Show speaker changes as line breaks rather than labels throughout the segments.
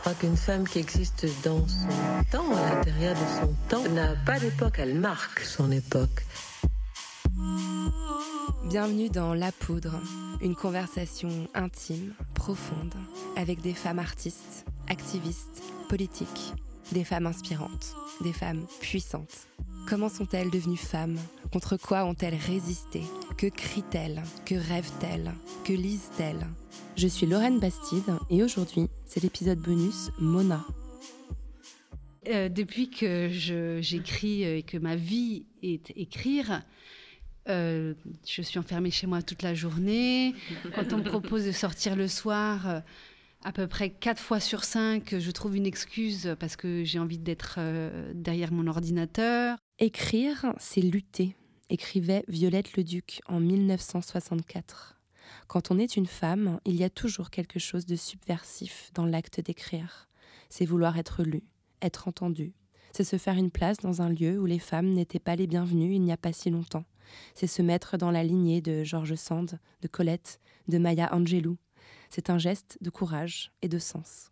Je crois qu'une femme qui existe dans son temps, à l'intérieur de son temps, n'a pas d'époque, elle marque son époque.
Bienvenue dans La Poudre, une conversation intime, profonde, avec des femmes artistes, activistes, politiques, des femmes inspirantes, des femmes puissantes. Comment sont-elles devenues femmes? Contre quoi ont-elles résisté? Que crient-elles? Que rêvent-elles? Que lisent-elles? Je suis Lorraine Bastide et aujourd'hui, c'est l'épisode bonus Mona.
Euh, depuis que je- j'écris euh, et que ma vie est écrire, euh, je suis enfermée chez moi toute la journée. Quand on me propose de sortir le soir, euh, à peu près quatre fois sur cinq, je trouve une excuse parce que j'ai envie d'être euh, derrière mon ordinateur.
Écrire, c'est lutter, écrivait Violette Leduc en 1964. Quand on est une femme, il y a toujours quelque chose de subversif dans l'acte d'écrire. C'est vouloir être lu, être entendu. C'est se faire une place dans un lieu où les femmes n'étaient pas les bienvenues il n'y a pas si longtemps. C'est se mettre dans la lignée de George Sand, de Colette, de Maya Angelou. C'est un geste de courage et de sens.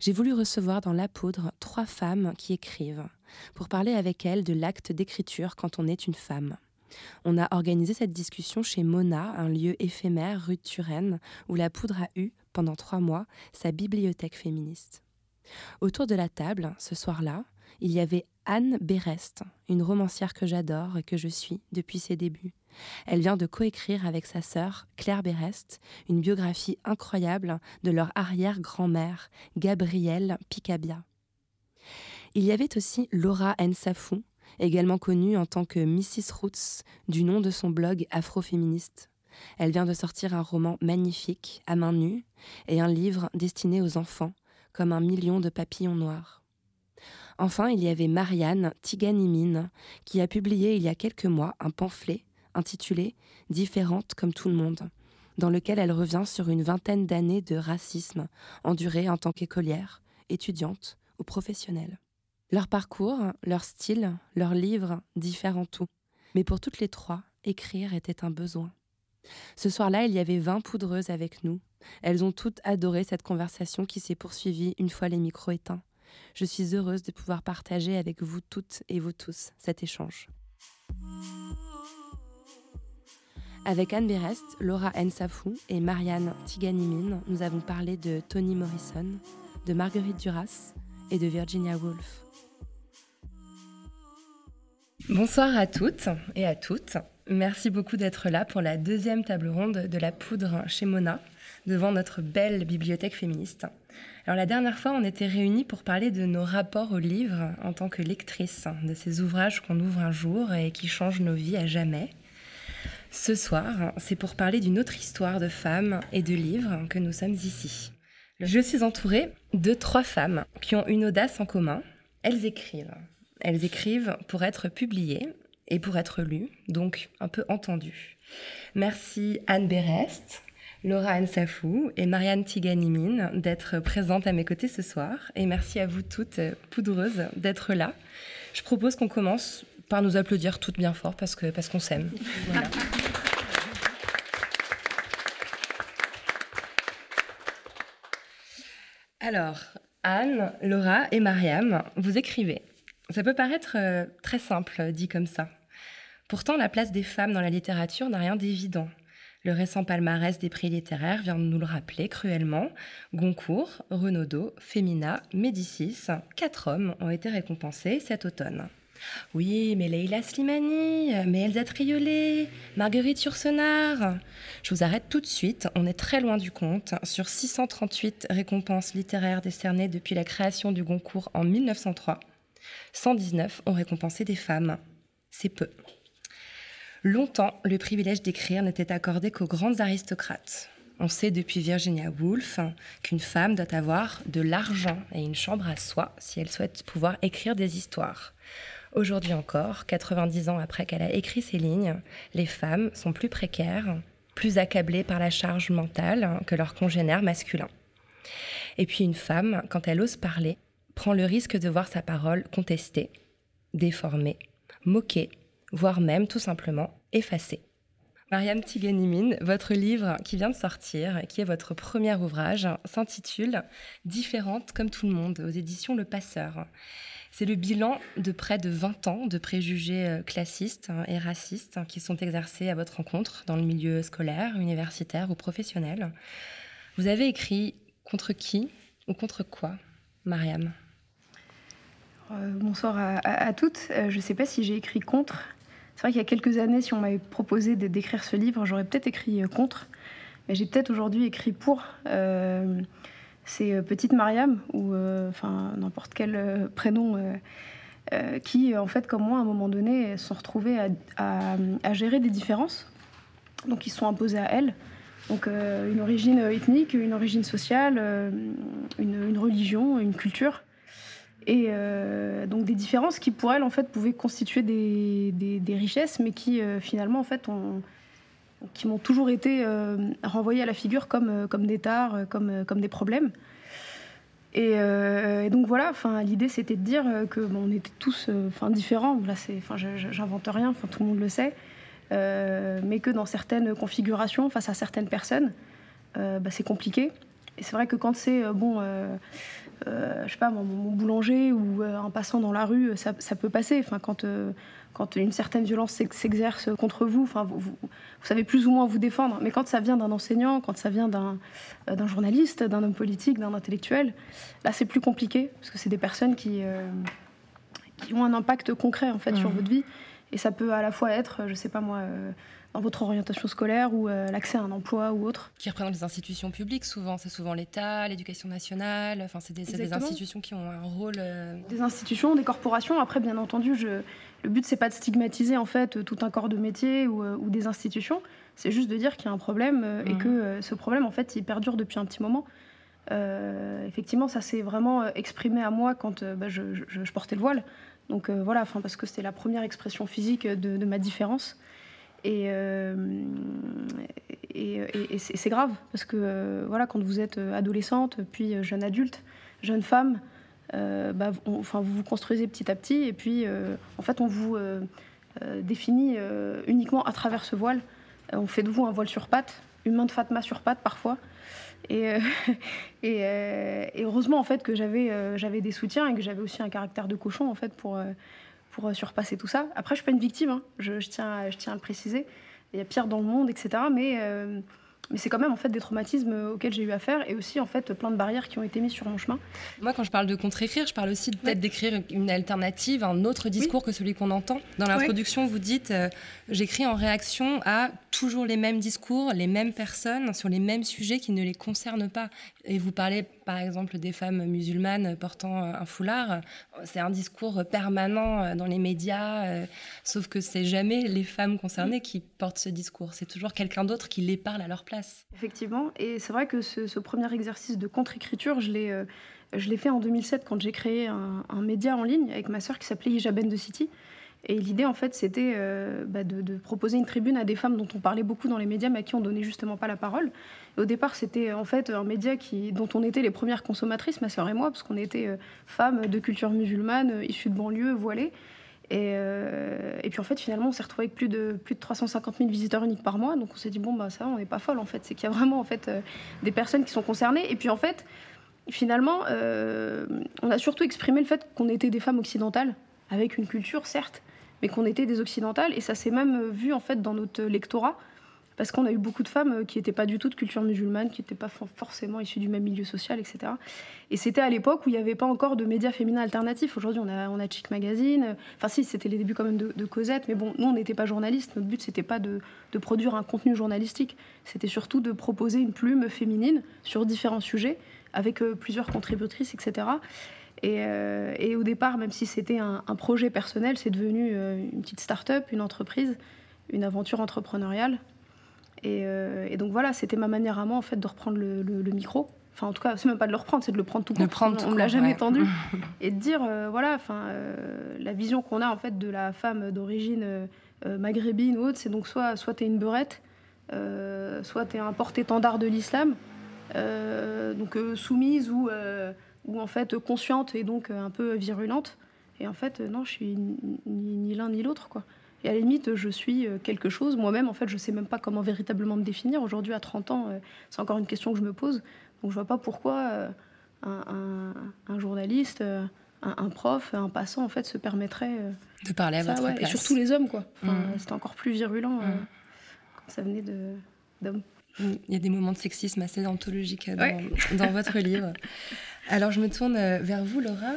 J'ai voulu recevoir dans La Poudre trois femmes qui écrivent pour parler avec elles de l'acte d'écriture quand on est une femme. On a organisé cette discussion chez Mona, un lieu éphémère rue de Turenne, où la poudre a eu, pendant trois mois, sa bibliothèque féministe. Autour de la table, ce soir-là, il y avait Anne Berest, une romancière que j'adore et que je suis depuis ses débuts. Elle vient de coécrire avec sa sœur, Claire Berest, une biographie incroyable de leur arrière-grand-mère, Gabrielle Picabia. Il y avait aussi Laura Nsafou, également connue en tant que Mrs. Roots, du nom de son blog afroféministe. Elle vient de sortir un roman magnifique, à main nue, et un livre destiné aux enfants, comme un million de papillons noirs. Enfin, il y avait Marianne Tiganimine, qui a publié il y a quelques mois un pamphlet intitulé Différente comme tout le monde, dans lequel elle revient sur une vingtaine d'années de racisme enduré en tant qu'écolière, étudiante ou professionnelle. Leur parcours, leur style, leurs livres diffèrent en tout. Mais pour toutes les trois, écrire était un besoin. Ce soir-là, il y avait 20 poudreuses avec nous. Elles ont toutes adoré cette conversation qui s'est poursuivie une fois les micros éteints. Je suis heureuse de pouvoir partager avec vous toutes et vous tous cet échange. Avec Anne Berest, Laura Nsafou et Marianne Tiganimine, nous avons parlé de Toni Morrison, de Marguerite Duras et de Virginia Woolf. Bonsoir à toutes et à toutes. Merci beaucoup d'être là pour la deuxième table ronde de la poudre chez Mona, devant notre belle bibliothèque féministe. Alors la dernière fois, on était réunis pour parler de nos rapports au livre en tant que lectrices, de ces ouvrages qu'on ouvre un jour et qui changent nos vies à jamais. Ce soir, c'est pour parler d'une autre histoire de femmes et de livres que nous sommes ici. Je suis entourée de trois femmes qui ont une audace en commun. Elles écrivent. Elles écrivent pour être publiées et pour être lues, donc un peu entendues. Merci Anne Berest, Laura Nsafou et Marianne Tiganimine d'être présentes à mes côtés ce soir. Et merci à vous toutes, euh, poudreuses, d'être là. Je propose qu'on commence par nous applaudir toutes bien fort parce que parce qu'on s'aime. Alors, Anne, Laura et Mariam, vous écrivez. Ça peut paraître euh, très simple dit comme ça. Pourtant, la place des femmes dans la littérature n'a rien d'évident. Le récent palmarès des prix littéraires vient de nous le rappeler cruellement. Goncourt, Renaudot, Femina, Médicis, quatre hommes ont été récompensés cet automne. Oui, mais Leila Slimani, mais Elsa Triolet, Marguerite Yourcenar. Je vous arrête tout de suite, on est très loin du compte. Sur 638 récompenses littéraires décernées depuis la création du Goncourt en 1903, 119 ont récompensé des femmes. C'est peu. Longtemps, le privilège d'écrire n'était accordé qu'aux grandes aristocrates. On sait depuis Virginia Woolf qu'une femme doit avoir de l'argent et une chambre à soi si elle souhaite pouvoir écrire des histoires. Aujourd'hui encore, 90 ans après qu'elle a écrit ces lignes, les femmes sont plus précaires, plus accablées par la charge mentale que leurs congénères masculins. Et puis une femme, quand elle ose parler, prend le risque de voir sa parole contestée, déformée, moquée, voire même tout simplement effacée. Mariam Tiganimine, votre livre qui vient de sortir, qui est votre premier ouvrage, s'intitule Différente comme tout le monde aux éditions Le Passeur. C'est le bilan de près de 20 ans de préjugés euh, classistes hein, et racistes hein, qui sont exercés à votre rencontre dans le milieu scolaire, universitaire ou professionnel. Vous avez écrit contre qui ou contre quoi, Mariam?
Euh, Bonsoir à, toutes. Euh, je ne sais pas si j'ai écrit contre. C'est vrai qu'il y a quelques années, si on m'avait proposé d'écrire ce livre, j'aurais peut-être écrit contre. Mais j'ai peut-être aujourd'hui écrit pour c'est euh, Petite Mariam, ou euh, enfin n'importe quel euh, prénom, qui, en fait, comme moi, à un moment donné, sont retrouvés à, gérer des différences. Donc, ils sont imposés à elles. Donc, une origine ethnique, une origine sociale, une, religion, une culture. Et donc des différences qui pour elles en fait pouvaient constituer des, richesses, mais qui finalement en fait qui m'ont toujours été euh, renvoyés à la figure comme, euh, des tares, euh, comme, des problèmes. Et, donc voilà, l'idée c'était de dire que on était tous enfin différents. Là, c'est, j'invente rien, tout le monde le sait, mais que dans certaines configurations, face à certaines personnes, bah, c'est compliqué. Et c'est vrai que quand c'est bon, je sais pas, mon, boulanger ou un passant dans la rue, ça, ça peut passer. Enfin, quand quand une certaine violence s'exerce contre vous, enfin, vous, vous, savez plus ou moins vous défendre. Mais quand ça vient d'un enseignant, quand ça vient d'un euh, journaliste, d'un homme politique, d'un intellectuel, là c'est plus compliqué, parce que c'est des personnes qui, euh, qui ont un impact concret en fait sur mmh. votre vie. Et ça peut à la fois être, je sais pas moi, euh, votre orientation scolaire ou euh, l'accès à un emploi ou autre?
Qui représentent les institutions publiques souvent, c'est souvent l'État, l'éducation nationale, enfin c'est des, institutions qui ont un rôle... Euh,
des institutions, des corporations, après bien entendu, je... le but c'est pas de stigmatiser en fait tout un corps de métier ou, euh, des institutions, c'est juste de dire qu'il y a un problème et mmh. que ce problème en fait il perdure depuis un petit moment. effectivement, ça s'est vraiment exprimé à moi quand bah, je, portais le voile. Donc voilà, enfin parce que c'était la première expression physique de ma différence. Euh, et, et, c'est grave, parce que euh, voilà, quand vous êtes adolescente, puis jeune adulte, jeune femme, euh, bah, enfin, vous vous construisez petit à petit, et puis en fait, on vous définit uniquement à travers ce voile. on fait de vous un voile sur pattes, une main de Fatma sur pattes parfois. Et, et, heureusement en fait que j'avais j'avais des soutiens et que j'avais aussi un caractère de cochon en fait pour euh, surpasser tout ça. Après, je suis pas une victime, hein. je, tiens, je tiens à le préciser. Il y a pire dans le monde, etc. Mais euh, mais c'est quand même en fait des traumatismes auxquels j'ai eu affaire et aussi en fait plein de barrières qui ont été mises sur mon chemin.
Moi, quand je parle de contre-écrire, je parle aussi peut-être d'écrire une alternative, un autre discours que celui qu'on entend. Dans l'introduction, vous dites euh, j'écris en réaction à toujours les mêmes discours, les mêmes personnes sur les mêmes sujets qui ne les concernent pas. Et vous parlez par exemple des femmes musulmanes portant un foulard. C'est un discours permanent euh, dans les médias, euh, sauf que c'est jamais les femmes concernées qui portent ce discours. C'est toujours quelqu'un d'autre qui les parle à leur place.
Effectivement, et c'est vrai que ce, premier exercice de contre-écriture, je l'ai, euh, je l'ai fait en 2007 quand j'ai créé un, média en ligne avec ma sœur qui s'appelait Ijaben de City. Et l'idée, en fait, c'était euh, bah, de, proposer une tribune à des femmes dont on parlait beaucoup dans les médias, mais à qui on donnait justement pas la parole. au départ, c'était en fait un média dont on était les premières consommatrices, ma sœur et moi, parce qu'on était euh, femmes de culture musulmane, issues de banlieue, voilées. Euh, et, puis en fait, finalement, on s'est retrouvé avec plus de, plus de 350 000 visiteurs uniques par mois. Donc on s'est dit, bon, bah ça, on n'est pas folle en fait. C'est qu'il y a vraiment en fait euh, des personnes qui sont concernées. Et puis en fait, finalement, euh, on a surtout exprimé le fait qu'on était des femmes occidentales, avec une culture certes, mais qu'on était des occidentales. Et ça s'est même vu en fait dans notre lectorat parce qu'on a eu beaucoup de femmes euh, qui n'étaient pas du tout de culture musulmane, qui n'étaient pas forcément issues du même milieu social, etc. Et c'était à l'époque où il n'y avait pas encore de médias féminins alternatifs. Aujourd'hui, on a, on a Chic Magazine. Enfin, si, c'était les débuts quand même de, Cosette, mais bon, nous, on n'était pas journalistes. Notre but, c'était pas de, produire un contenu journalistique. C'était surtout de proposer une plume féminine sur différents sujets, avec euh, plusieurs contributrices, etc. Euh, et, au départ, même si c'était un, projet personnel, c'est devenu une petite start-up, une entreprise, une aventure entrepreneuriale Et, et donc voilà, c'était ma manière à moi en fait de reprendre le, le micro Enfin, en tout cas, c'est même pas de le reprendre, c'est de le prendre tout court.
Prendre
on ne l'a jamais tendu. et de dire, euh, voilà, enfin, euh, la vision qu'on a en fait de la femme d'origine euh, maghrébine ou autre, c'est donc soit, soit tu es une beurette, soit tu es un porte-étendard de l'islam, donc soumise ou, ou en fait consciente et donc un peu virulente. Et en fait, non, je suis ni, ni l'un ni l'autre, quoi. Et à la limite, je suis quelque chose. Moi-même, en fait, je sais même pas comment véritablement me définir. Aujourd'hui, à 30 ans, c'est encore une question que je me pose. Donc je vois pas pourquoi euh, un, journaliste, euh, un, prof, un passant en fait se permettrait euh,
de parler à votre place.
Et surtout les hommes quoi. Mm. C'était encore plus virulent mm. quand ça venait d'hommes.
Mm. Il y a des moments de sexisme assez anthologiques dans, dans votre livre. Alors je me tourne vers vous, Laura.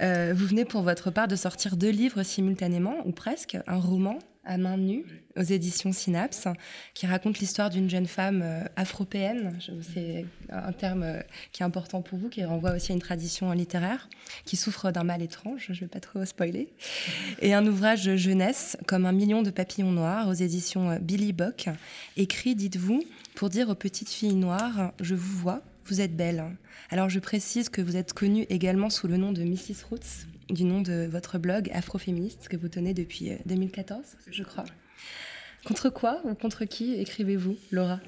Vous venez pour votre part de sortir deux livres simultanément, ou presque, un roman à main nue aux éditions Synapse, qui raconte l'histoire d'une jeune femme euh, afropéenne. C'est un terme euh, qui est important pour vous, qui renvoie aussi à une tradition littéraire, qui souffre d'un mal étrange, je ne vais pas trop spoiler. Et un ouvrage jeunesse, comme Un million de papillons noirs, aux éditions euh, Billy Bock, écrit, dites-vous, pour dire aux petites filles noires Je vous vois, vous êtes belle. Alors je précise que vous êtes connue également sous le nom de Mrs. Roots, du nom de votre blog Afroféministe que vous tenez depuis 2014, euh, je crois. Contre quoi ou contre qui écrivez-vous, Laura?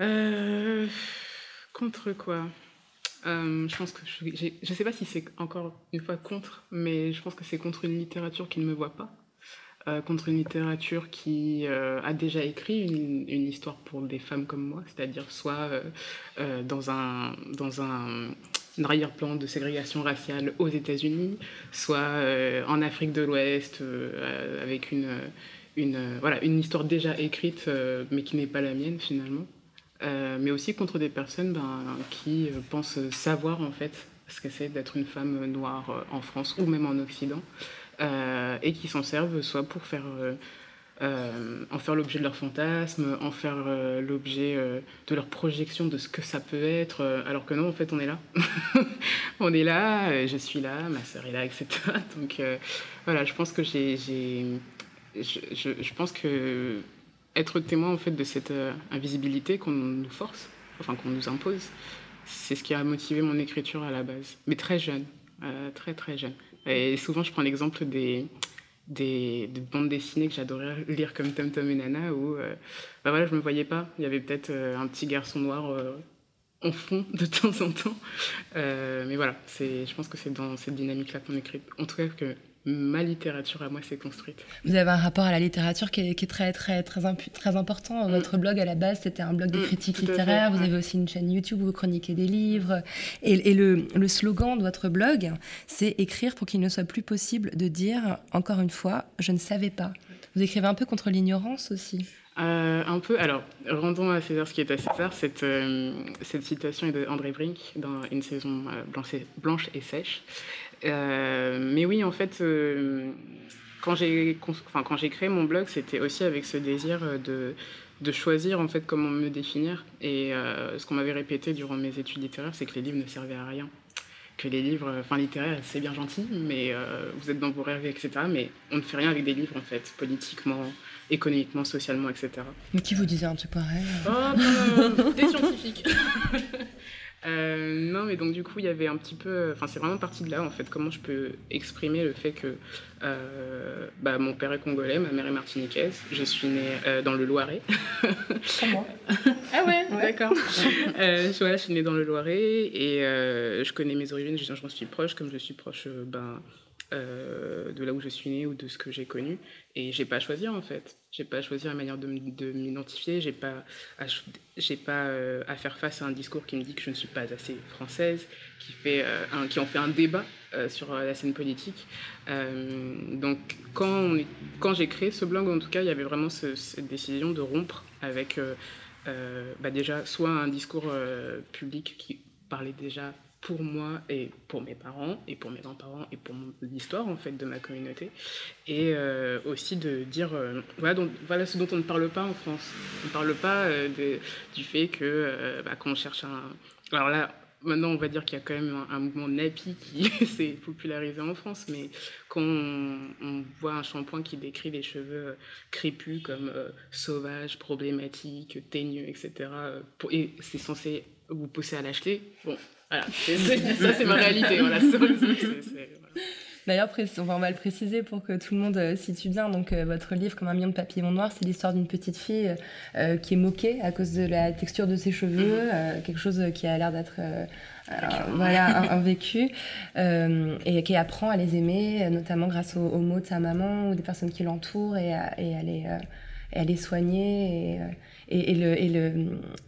Euh, Contre quoi? Euh, Je pense que je ne sais pas si c'est encore une fois contre, mais je pense que c'est contre une littérature qui ne me voit pas. Contre une littérature qui a déjà écrit une, histoire pour des femmes comme moi, c'est-à-dire soit dans un, dans un arrière-plan de ségrégation raciale aux États-Unis, soit euh, en Afrique de l'Ouest, euh, avec une, une, voilà, une histoire déjà écrite, euh, mais qui n'est pas la mienne finalement. mais aussi contre des personnes ben, qui pensent savoir en fait ce que c'est d'être une femme noire en France ou même en Occident, et qui s'en servent soit pour faire euh, en faire l'objet de leur fantasme, en faire euh, l'objet euh, de leur projection de ce que ça peut être, alors que non, en fait, on est là. on est là, je suis là, ma sœur est là, etc. Donc voilà, je pense que je, je, je, pense que être témoin en fait de cette invisibilité qu'on nous force, enfin qu'on nous impose, c'est ce qui a motivé mon écriture à la base, mais très jeune, très très jeune. Et souvent, je prends l'exemple des des, bandes dessinées que j'adorais lire comme Tom Tom et Nana où euh, bah voilà, je me voyais pas. Il y avait peut-être euh, un petit garçon noir euh, en fond de temps en temps. mais voilà, je pense que c'est dans cette dynamique-là qu'on écrit. En tout cas, que ma littérature à moi s'est construite.
Vous avez un rapport à la littérature qui est, très, très, très, très important. Mm. Votre blog, à la base, c'était un blog de mm, critique littéraire. Vous avez aussi une chaîne YouTube où vous chroniquez des livres. Et, le, le, slogan de votre blog, c'est écrire pour qu'il ne soit plus possible de dire, encore une fois, je ne savais pas. Vous écrivez un peu contre l'ignorance aussi.
Euh, un peu. Alors, rendons à César ce qui est à César. Cette, euh, cette citation est d'André Brink dans Une saison euh, blanche, et, blanche et sèche. Euh, mais oui, en fait, euh, quand j'ai enfin, quand j'ai créé mon blog, c'était aussi avec ce désir de, de choisir en fait comment me définir. Et euh, ce qu'on m'avait répété durant mes études littéraires, c'est que les livres ne servaient à rien. Que les livres, enfin littéraires, c'est bien gentil, mais vous êtes dans vos rêves, etc. Mais on ne fait rien avec des livres en fait, politiquement, économiquement, socialement, etc.
Mais qui vous disait un truc pareil?
Oh, Des scientifiques Euh, non, mais donc du coup, il y avait un petit peu. Enfin, c'est vraiment parti de là, en fait, comment je peux exprimer le fait que euh, bah, mon père est congolais, ma mère est martiniquaise. Je suis née euh, dans le Loiret.
moi.
ah ouais, d'accord. je, voilà, je suis née dans le Loiret et je connais mes origines, je, m'en suis proche, comme je suis proche ben, de là où je suis née ou de ce que j'ai connu. Et j'ai pas à choisir, en fait. J'ai pas à choisir la manière de, m'identifier, j'ai pas, j'ai pas euh, à faire face à un discours qui me dit que je ne suis pas assez française, qui, fait, euh, qui en fait un débat euh, sur la scène politique. donc quand, quand j'ai créé ce blog, en tout cas, il y avait vraiment cette décision de rompre avec bah déjà soit un discours public qui parlait déjà pour moi et pour mes parents et pour mes grands-parents et pour l'histoire en fait de ma communauté et euh, aussi de dire euh, voilà, donc, voilà ce dont on ne parle pas en France on ne parle pas euh, du fait que bah, quand on cherche un alors là maintenant, on va dire qu'il y a quand même un, mouvement nappy qui s'est popularisé en France, mais quand on, voit un shampoing qui décrit les cheveux crépus comme sauvages, problématiques, teigneux, etc., et c'est censé vous pousser à l'acheter, bon, voilà, ça c'est ma réalité. Voilà.
D'ailleurs, on va le préciser pour que tout le monde euh, situe bien. Donc, euh, votre livre, Comme un million de papillons noirs, c'est l'histoire d'une petite fille euh, qui est moquée à cause de la texture de ses cheveux, euh, quelque chose qui a l'air d'être euh, euh, voilà, un, un vécu, euh, et qui apprend à les aimer, euh, notamment grâce aux, aux mots de sa maman ou des personnes qui l'entourent, et, à- et à les, euh, et à les soigner. Et, euh, et, et le, et le,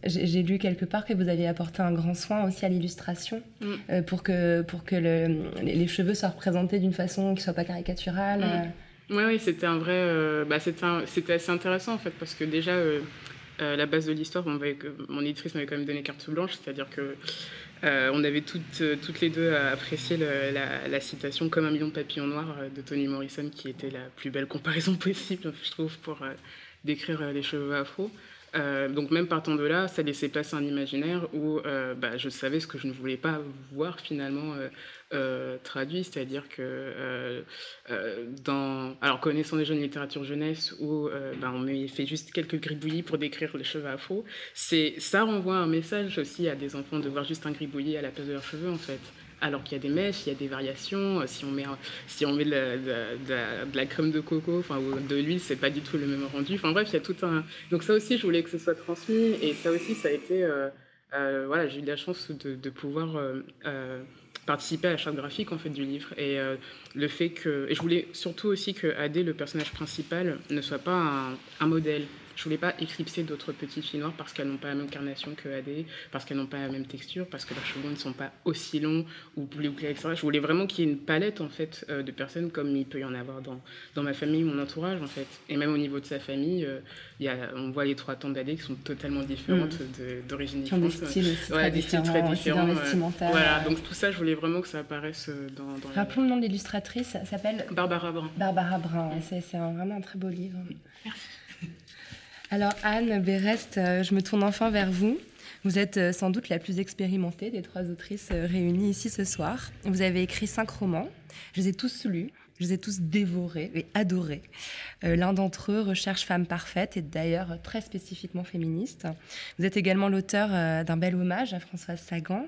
j'ai lu quelque part que vous aviez apporté un grand soin aussi à l'illustration
Mm.
euh, pour que, pour que le, les cheveux soient représentés d'une façon qui soit pas caricaturale.
Mm.
euh.
Oui, oui, c'était un vrai. euh, bah, c'était, assez intéressant en fait, parce que déjà, euh, la base de l'histoire, mon éditrice m'avait quand même donné carte blanche, c'est-à-dire que euh, on avait toutes, toutes les deux apprécié le- la, la citation Comme un million de papillons noirs de Toni Morrison, qui était la plus belle comparaison possible, je trouve, pour euh, décrire les cheveux afro. Euh, donc même partant de là, ça laissait place à un imaginaire où euh, bah, je savais ce que je ne voulais pas voir finalement euh, traduit, c'est-à-dire que dans, alors connaissant déjà une littérature jeunesse où bah, on fait juste quelques gribouillis pour décrire les cheveux afro, c'est ça renvoie un message aussi à des enfants de voir juste un gribouillis à la place de leurs cheveux en fait. Alors qu'il y a des mèches, il y a des variations. euh, Si on met, si on met de, la, crème de coco, enfin ou de l'huile, c'est pas du tout le même rendu. Enfin bref, il y a tout un. Donc ça aussi, je voulais que ce soit transmis et ça aussi, ça a été. euh, euh, voilà, j'ai eu la chance de, pouvoir participer à la charte graphique en fait du livre et le fait que et je voulais surtout aussi que Adé, le personnage principal, ne soit pas un modèle. Je voulais pas éclipser d'autres petites filles noires parce qu'elles n'ont pas la même carnation que Adé, parce qu'elles n'ont pas la même texture, parce que leurs cheveux ne sont pas aussi longs ou plus bouclés, etc. Je voulais vraiment qu'il y ait une palette en fait euh, de personnes comme il peut y en avoir dans, dans ma famille, mon entourage en fait, et même au niveau de sa famille, euh, y a, on voit les trois tantes d'Adé qui sont totalement différentes de- d'origine
Qui ont des styles aussi
Ouais,
très
des styles très différents. Voilà, donc tout ça, je voulais vraiment que ça apparaisse euh, dans, dans
Rappelons le nom de l'illustratrice, elle s'appelle
Barbara Brun.
Barbara Brun. ouais, C'est vraiment un très beau livre. Alors Anne Berest, euh, je me tourne enfin vers vous. Vous êtes euh, sans doute la plus expérimentée des trois autrices euh, réunies ici ce soir. Vous avez écrit cinq romans. Je les ai tous lus. Je les ai tous dévorés et adorés. L'un d'entre eux, Recherche femme parfaite, est d'ailleurs très spécifiquement féministe. Vous êtes également l'auteur d'un bel hommage à Françoise Sagan,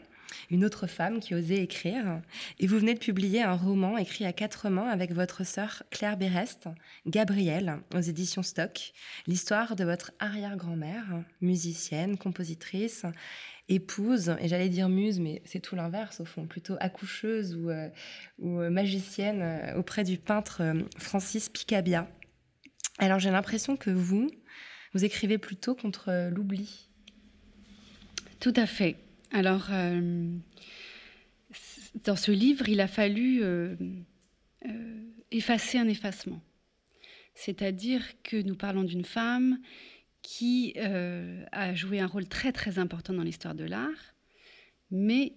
une autre femme qui osait écrire. Et vous venez de publier un roman écrit à quatre mains avec votre sœur Claire Berest, Gabrielle, aux éditions Stock, l'histoire de votre arrière-grand-mère, musicienne, compositrice, épouse, et j'allais dire muse, mais c'est tout l'inverse au fond, plutôt accoucheuse ou, euh, euh, magicienne euh, auprès du peintre Francis Picabia. Alors j'ai l'impression que vous, vous écrivez plutôt contre l'oubli.
Tout à fait. Alors, euh, dans ce livre, il a fallu euh, euh, effacer un effacement. C'est-à-dire que nous parlons d'une femme qui a joué un rôle très très important dans l'histoire de l'art, mais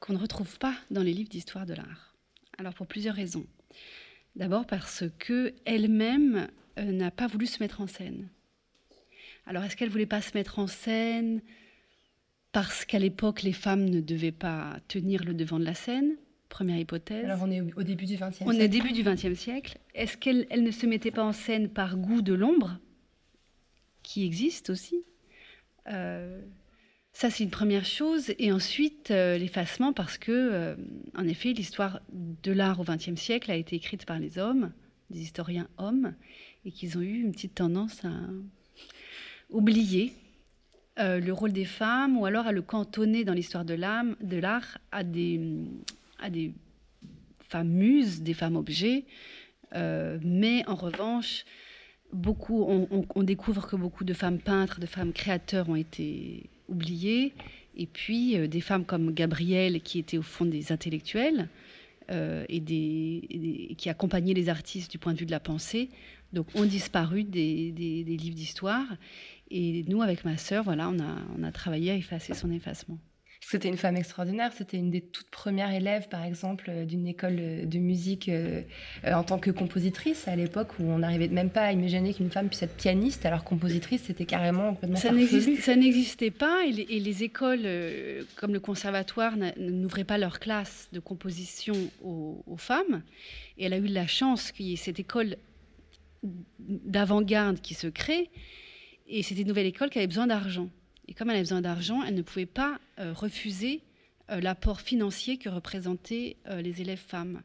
qu'on ne retrouve pas dans les livres d'histoire de l'art. Alors pour plusieurs raisons. D'abord parce que elle-même n'a pas voulu se mettre en scène. Alors est-ce qu'elle voulait pas se mettre en scène parce qu'à l'époque les femmes ne devaient pas tenir le devant de la scène Première hypothèse.
Alors on est au, début du XXe siècle.
On est début du XXe siècle. Est-ce qu'elle elle ne se mettait pas en scène par goût de l'ombre, qui existe aussi Euh, Ça, c'est une première chose. Et ensuite, euh, l'effacement, parce que, euh, en effet, l'histoire de l'art au XXe siècle a été écrite par les hommes, des historiens hommes, et qu'ils ont eu une petite tendance à oublier euh, le rôle des femmes, ou alors à le cantonner dans l'histoire de l'art, à des, à des femmes muses, des femmes objets. Euh, mais en revanche, beaucoup, on, découvre que beaucoup de femmes peintres, de femmes créateurs ont été oubliées. Et puis euh, des femmes comme Gabrielle, qui étaient au fond des intellectuels et, qui accompagnaient les artistes du point de vue de la pensée, donc ont disparu des- des livres d'histoire. Et nous, avec ma sœur, voilà, on a, on a travaillé à effacer son effacement.
C'était une femme extraordinaire. C'était une des toutes premières élèves, par exemple, euh, d'une école de musique euh, euh, en tant que compositrice à l'époque où on n'arrivait même pas à imaginer qu'une femme puisse être pianiste, alors compositrice, c'était carrément complètement
ça Ça n'existait pas et les, écoles comme le conservatoire n'ouvraient pas leurs classes de composition aux, aux, femmes. Et elle a eu la chance qu'il y ait cette école d'avant-garde qui se crée. Et c'était une nouvelle école qui avait besoin d'argent. Et comme elle avait besoin d'argent, elle ne pouvait pas euh, refuser euh, l'apport financier que représentaient euh, les élèves femmes.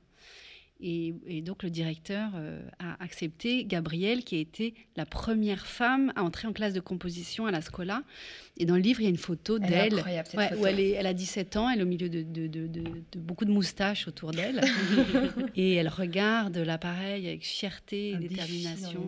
Et, donc le directeur a accepté Gabrielle, qui a été la première femme à entrer en classe de composition à la Scola. Et dans le livre, il y a une photo d'elle où elle, elle, a 17 ans, elle est au milieu de, de beaucoup de moustaches autour d'elle. et elle regarde l'appareil avec fierté et détermination.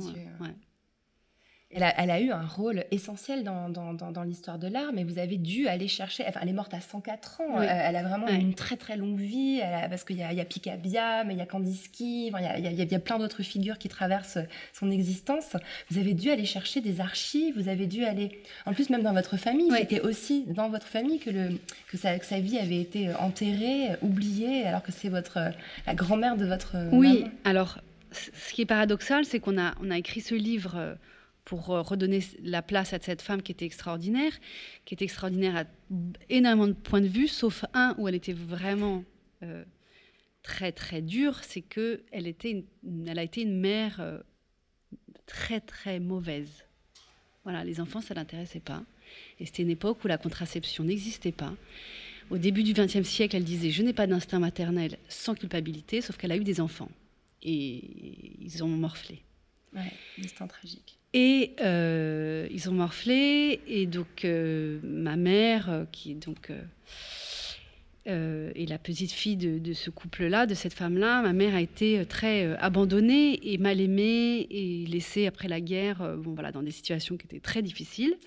Elle a, eu un rôle essentiel dans, dans, l'histoire de l'art, mais vous avez dû aller chercher. Enfin, elle est morte à 104 ans. Euh, elle, a vraiment une très très longue vie, parce qu'il y a, y a Picabia, mais il y a Kandinsky, il, y a, y a, plein d'autres figures qui traversent son existence. Vous avez dû aller chercher des archives, vous avez dû aller. En plus, même dans votre famille, c'était aussi dans votre famille que, le, que, sa, que sa vie avait été enterrée, oubliée, alors que c'est votre la grand-mère de votre.
Oui, alors ce qui est paradoxal, c'est qu'on a, on a écrit ce livre euh, pour euh, redonner la place à cette femme qui était extraordinaire, qui était extraordinaire à énormément de points de vue, sauf un où elle était vraiment euh, très très dure, c'est que elle était, elle a été une mère euh, très très mauvaise. Voilà, les enfants ça l'intéressait pas, et c'était une époque où la contraception n'existait pas. Au début du XXe siècle, elle disait je n'ai pas d'instinct maternel sans culpabilité, sauf qu'elle a eu des enfants et ils ont morflé.
Ouais, instant tragique.
Et euh, ils ont morflé. Et donc, euh, ma mère, euh, qui est donc. et la petite fille de, ce couple-là, de cette femme-là, ma mère a été très abandonnée et mal aimée et laissée après la guerre bon, voilà, dans des situations qui étaient très difficiles.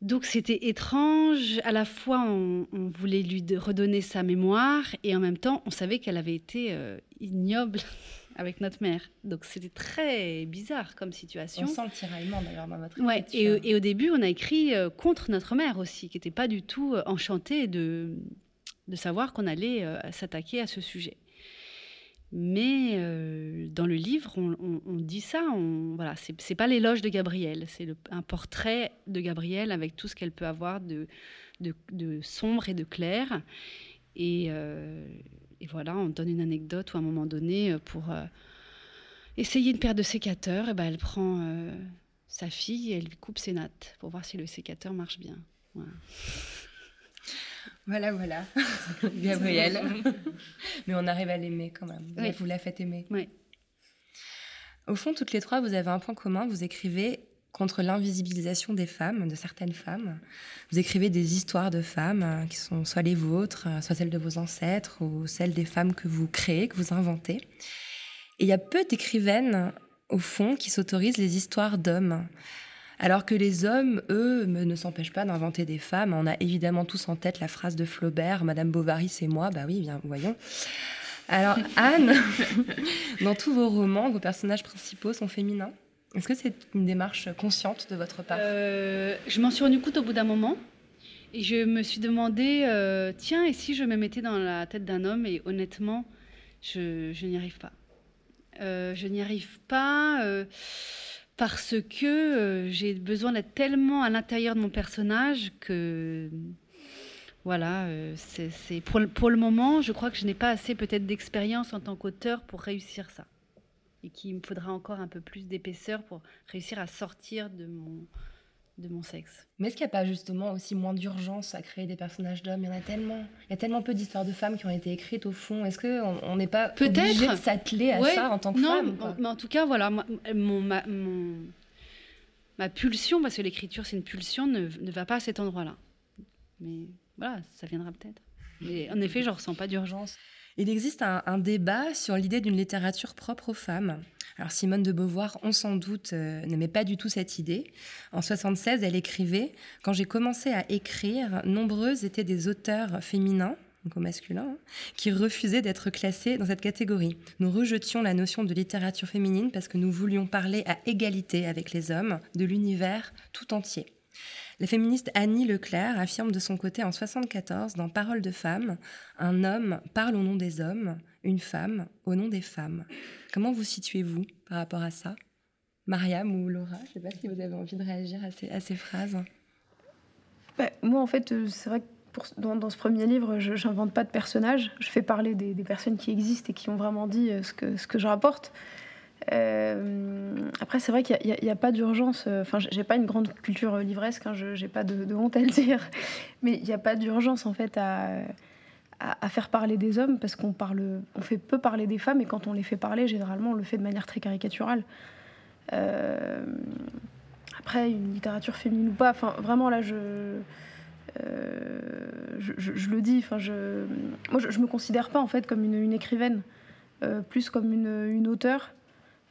Donc c'était étrange, à la fois on, voulait lui redonner sa mémoire et en même temps on savait qu'elle avait été ignoble avec notre mère. Donc c'était très bizarre comme situation.
On sent le tiraillement d'ailleurs dans votre
ouais, et, et, au début, on a écrit euh, contre notre mère aussi, qui n'était pas du tout euh, enchantée de, de savoir qu'on allait euh, s'attaquer à ce sujet. Mais dans le livre, on, dit ça. On, voilà, c'est pas l'éloge de Gabrielle, c'est un portrait de Gabrielle avec tout ce qu'elle peut avoir de, de, de, sombre et de clair. Et, et voilà, on donne une anecdote où à un moment donné, euh, pour euh, essayer une paire de sécateurs, et ben elle prend euh, sa fille et elle lui coupe ses nattes pour voir si le sécateur marche bien.
Voilà, voilà, Gabrielle. Mais on arrive à l'aimer quand même. Vous la faites aimer.
Oui.
Au fond, toutes les trois, vous avez un point commun. Vous écrivez contre l'invisibilisation des femmes, de certaines femmes. Vous écrivez des histoires de femmes euh, qui sont soit les vôtres, euh, soit celles de vos ancêtres, ou celles des femmes que vous créez, que vous inventez. Et il y a peu d'écrivaines, au fond, qui s'autorisent les histoires d'hommes. Alors que les hommes, eux, ne s'empêchent pas d'inventer des femmes. On a évidemment tous en tête la phrase de Flaubert, Madame Bovary, c'est moi. Bah oui, bien, voyons. Alors, Anne, dans tous vos romans, vos personnages principaux sont féminins? Est-ce que c'est une démarche consciente de votre part
euh, Je m'en suis rendu compte au bout d'un moment. Et je me suis demandé, euh, tiens, et si je me mettais dans la tête d'un homme Et honnêtement, je, n'y arrive pas. Euh, je n'y arrive pas parce que j'ai besoin d'être tellement à l'intérieur de mon personnage que voilà, c'est pour, pour, le moment, je crois que je n'ai pas assez peut-être d'expérience en tant qu'auteur pour réussir ça et qu'il me faudra encore un peu plus d'épaisseur pour réussir à sortir de mon, de mon sexe.
Mais est-ce qu'il n'y a pas justement aussi moins d'urgence à créer des personnages d'hommes? Il y en a tellement. Il y a tellement peu d'histoires de femmes qui ont été écrites au fond. Est-ce qu'on n'est pas obligé de s'atteler à ça en tant que femme
Non, mais en tout cas, voilà, mon, ma, mon, ma pulsion, parce que l'écriture c'est une pulsion, ne, ne va pas à cet endroit-là. Mais voilà, ça viendra peut-être. Mais en effet, je ne ressens pas d'urgence.
Il existe un, débat sur l'idée d'une littérature propre aux femmes. Alors Simone de Beauvoir, on sans doute, euh, n'aimait pas du tout cette idée. En 76, elle écrivait Quand j'ai commencé à écrire, nombreuses étaient des auteurs féminins, donc au masculin, hein, qui refusaient d'être classés dans cette catégorie. Nous rejetions la notion de littérature féminine parce que nous voulions parler à égalité avec les hommes de l'univers tout entier. La féministe Annie Leclerc affirme de son côté en 74 dans Parole de femme Un homme parle au nom des hommes, une femme au nom des femmes. Comment vous situez-vous par rapport à ça? Mariam ou Laura Je ne sais pas si vous avez envie de réagir à ces, phrases.
Bah, moi, en fait, euh, c'est vrai que pour, dans, dans, ce premier livre, je n'invente pas de personnages. Je fais parler des, des, personnes qui existent et qui ont vraiment dit euh, ce que, ce que je rapporte. Euh, après, c'est vrai qu'il n'y a, pas d'urgence. Euh, enfin, j'ai pas une grande culture livresque, hein, je n'ai pas de, honte à le dire. Mais il n'y a pas d'urgence, en fait, à, faire parler des hommes parce qu'on parle, on fait peu parler des femmes et quand on les fait parler, généralement, on le fait de manière très caricaturale. Euh, après, une littérature féminine ou pas, enfin, vraiment, là, je. Euh, je, le dis, enfin, je, moi, je, me considère pas en fait comme une, écrivaine, euh, plus comme une, une auteure.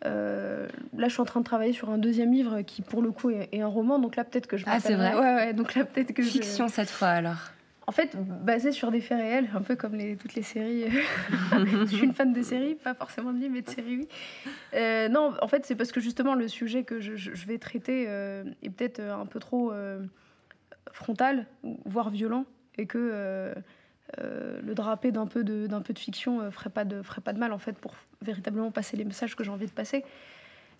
Euh, là, je suis en train de travailler sur un deuxième livre qui, pour le coup, est, est un roman. Donc là, peut-être que je.
Ah, c'est vrai.
Ouais, ouais. Donc là, peut-être que
fiction cette fois alors.
En fait, basé sur des faits réels, un peu comme les, toutes les séries. je suis une fan de séries, pas forcément de livres, mais de séries, oui. Euh, non, en fait, c'est parce que justement, le sujet que je, je vais traiter euh, est peut-être un peu trop euh, frontal, voire violent, et que euh, le draper d'un peu, de, peu de fiction ferait pas de, ferait pas de mal, en fait, pour véritablement passer les messages que j'ai envie de passer.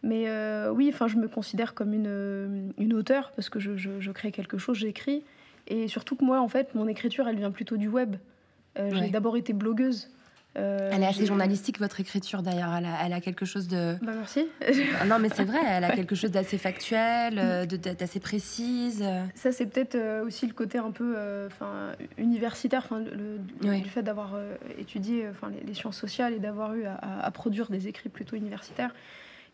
Mais oui, enfin, je me considère comme une, une auteure, parce que je, je, je crée quelque chose, j'écris. Et surtout que moi, en fait, mon écriture, elle vient plutôt du web. Euh, ouais. J'ai d'abord été blogueuse.
Euh, elle est assez journalistique, votre écriture, d'ailleurs. Elle, elle, a quelque chose de...
Bah, merci.
non, mais c'est vrai, elle a quelque chose d'assez factuel, euh, d'assez précise.
Ça, c'est peut-être euh, aussi le côté un peu enfin universitaire, le, oui. du fait d'avoir étudié les, les, sciences sociales et d'avoir eu à, produire des écrits plutôt universitaires.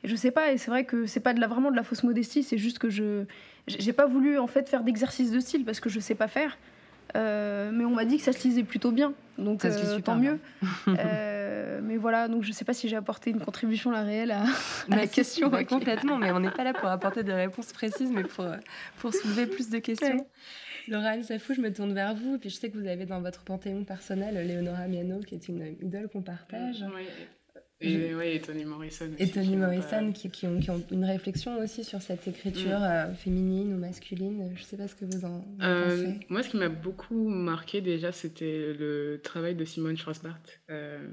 Et je sais pas, et c'est vrai que c'est pas de la, vraiment de la fausse modestie, c'est juste que je j'ai pas voulu en fait faire d'exercice de style parce que je sais pas faire. Euh, mais on m'a dit que ça se lisait plutôt bien, donc euh, tant mieux. euh, mais voilà, donc je sais pas si j'ai apporté une contribution là réelle à, à
bah,
la question.
Bah, complètement, mais on n'est pas là pour apporter des réponses précises, mais pour, pour soulever plus de questions. Ouais. Laura Safou, je me tourne vers vous, et puis je sais que vous avez dans votre panthéon personnel Léonora Miano, qui est une idole qu'on partage.
Oui. Et, oui, et Toni Morrison. Aussi,
et Toni Morrison qui, qui, ont, qui, ont, une réflexion aussi sur cette écriture mm. euh, féminine ou masculine. Je ne sais pas ce que vous en,
euh,
pensez.
Moi, ce qui m'a beaucoup marqué déjà, c'était le travail de Simone Schwarzbart euh,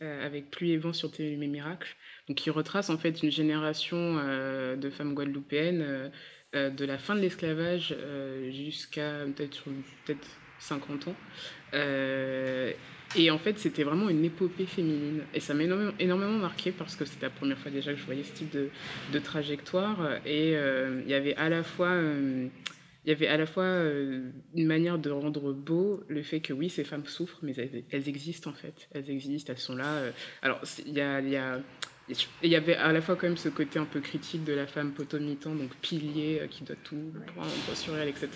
avec Pluie et vent sur Tes miracles, donc qui retrace en fait une génération euh, de femmes guadeloupéennes euh, de la fin de l'esclavage jusqu'à peut-être peut 50 ans. Et en fait, c'était vraiment une épopée féminine. Et ça m'a énormément, énormément, marqué parce que c'était la première fois déjà que je voyais ce type de, de trajectoire. Et il euh, y avait à la fois. Euh, il y avait à la fois euh, une manière de rendre beau le fait que oui, ces femmes souffrent, mais elles, elles existent en fait. Elles existent, elles sont là. Alors, il y a, y a il y avait à la fois quand même ce côté un peu critique de la femme potomitan, donc pilier, qui doit tout prendre sur elle, etc.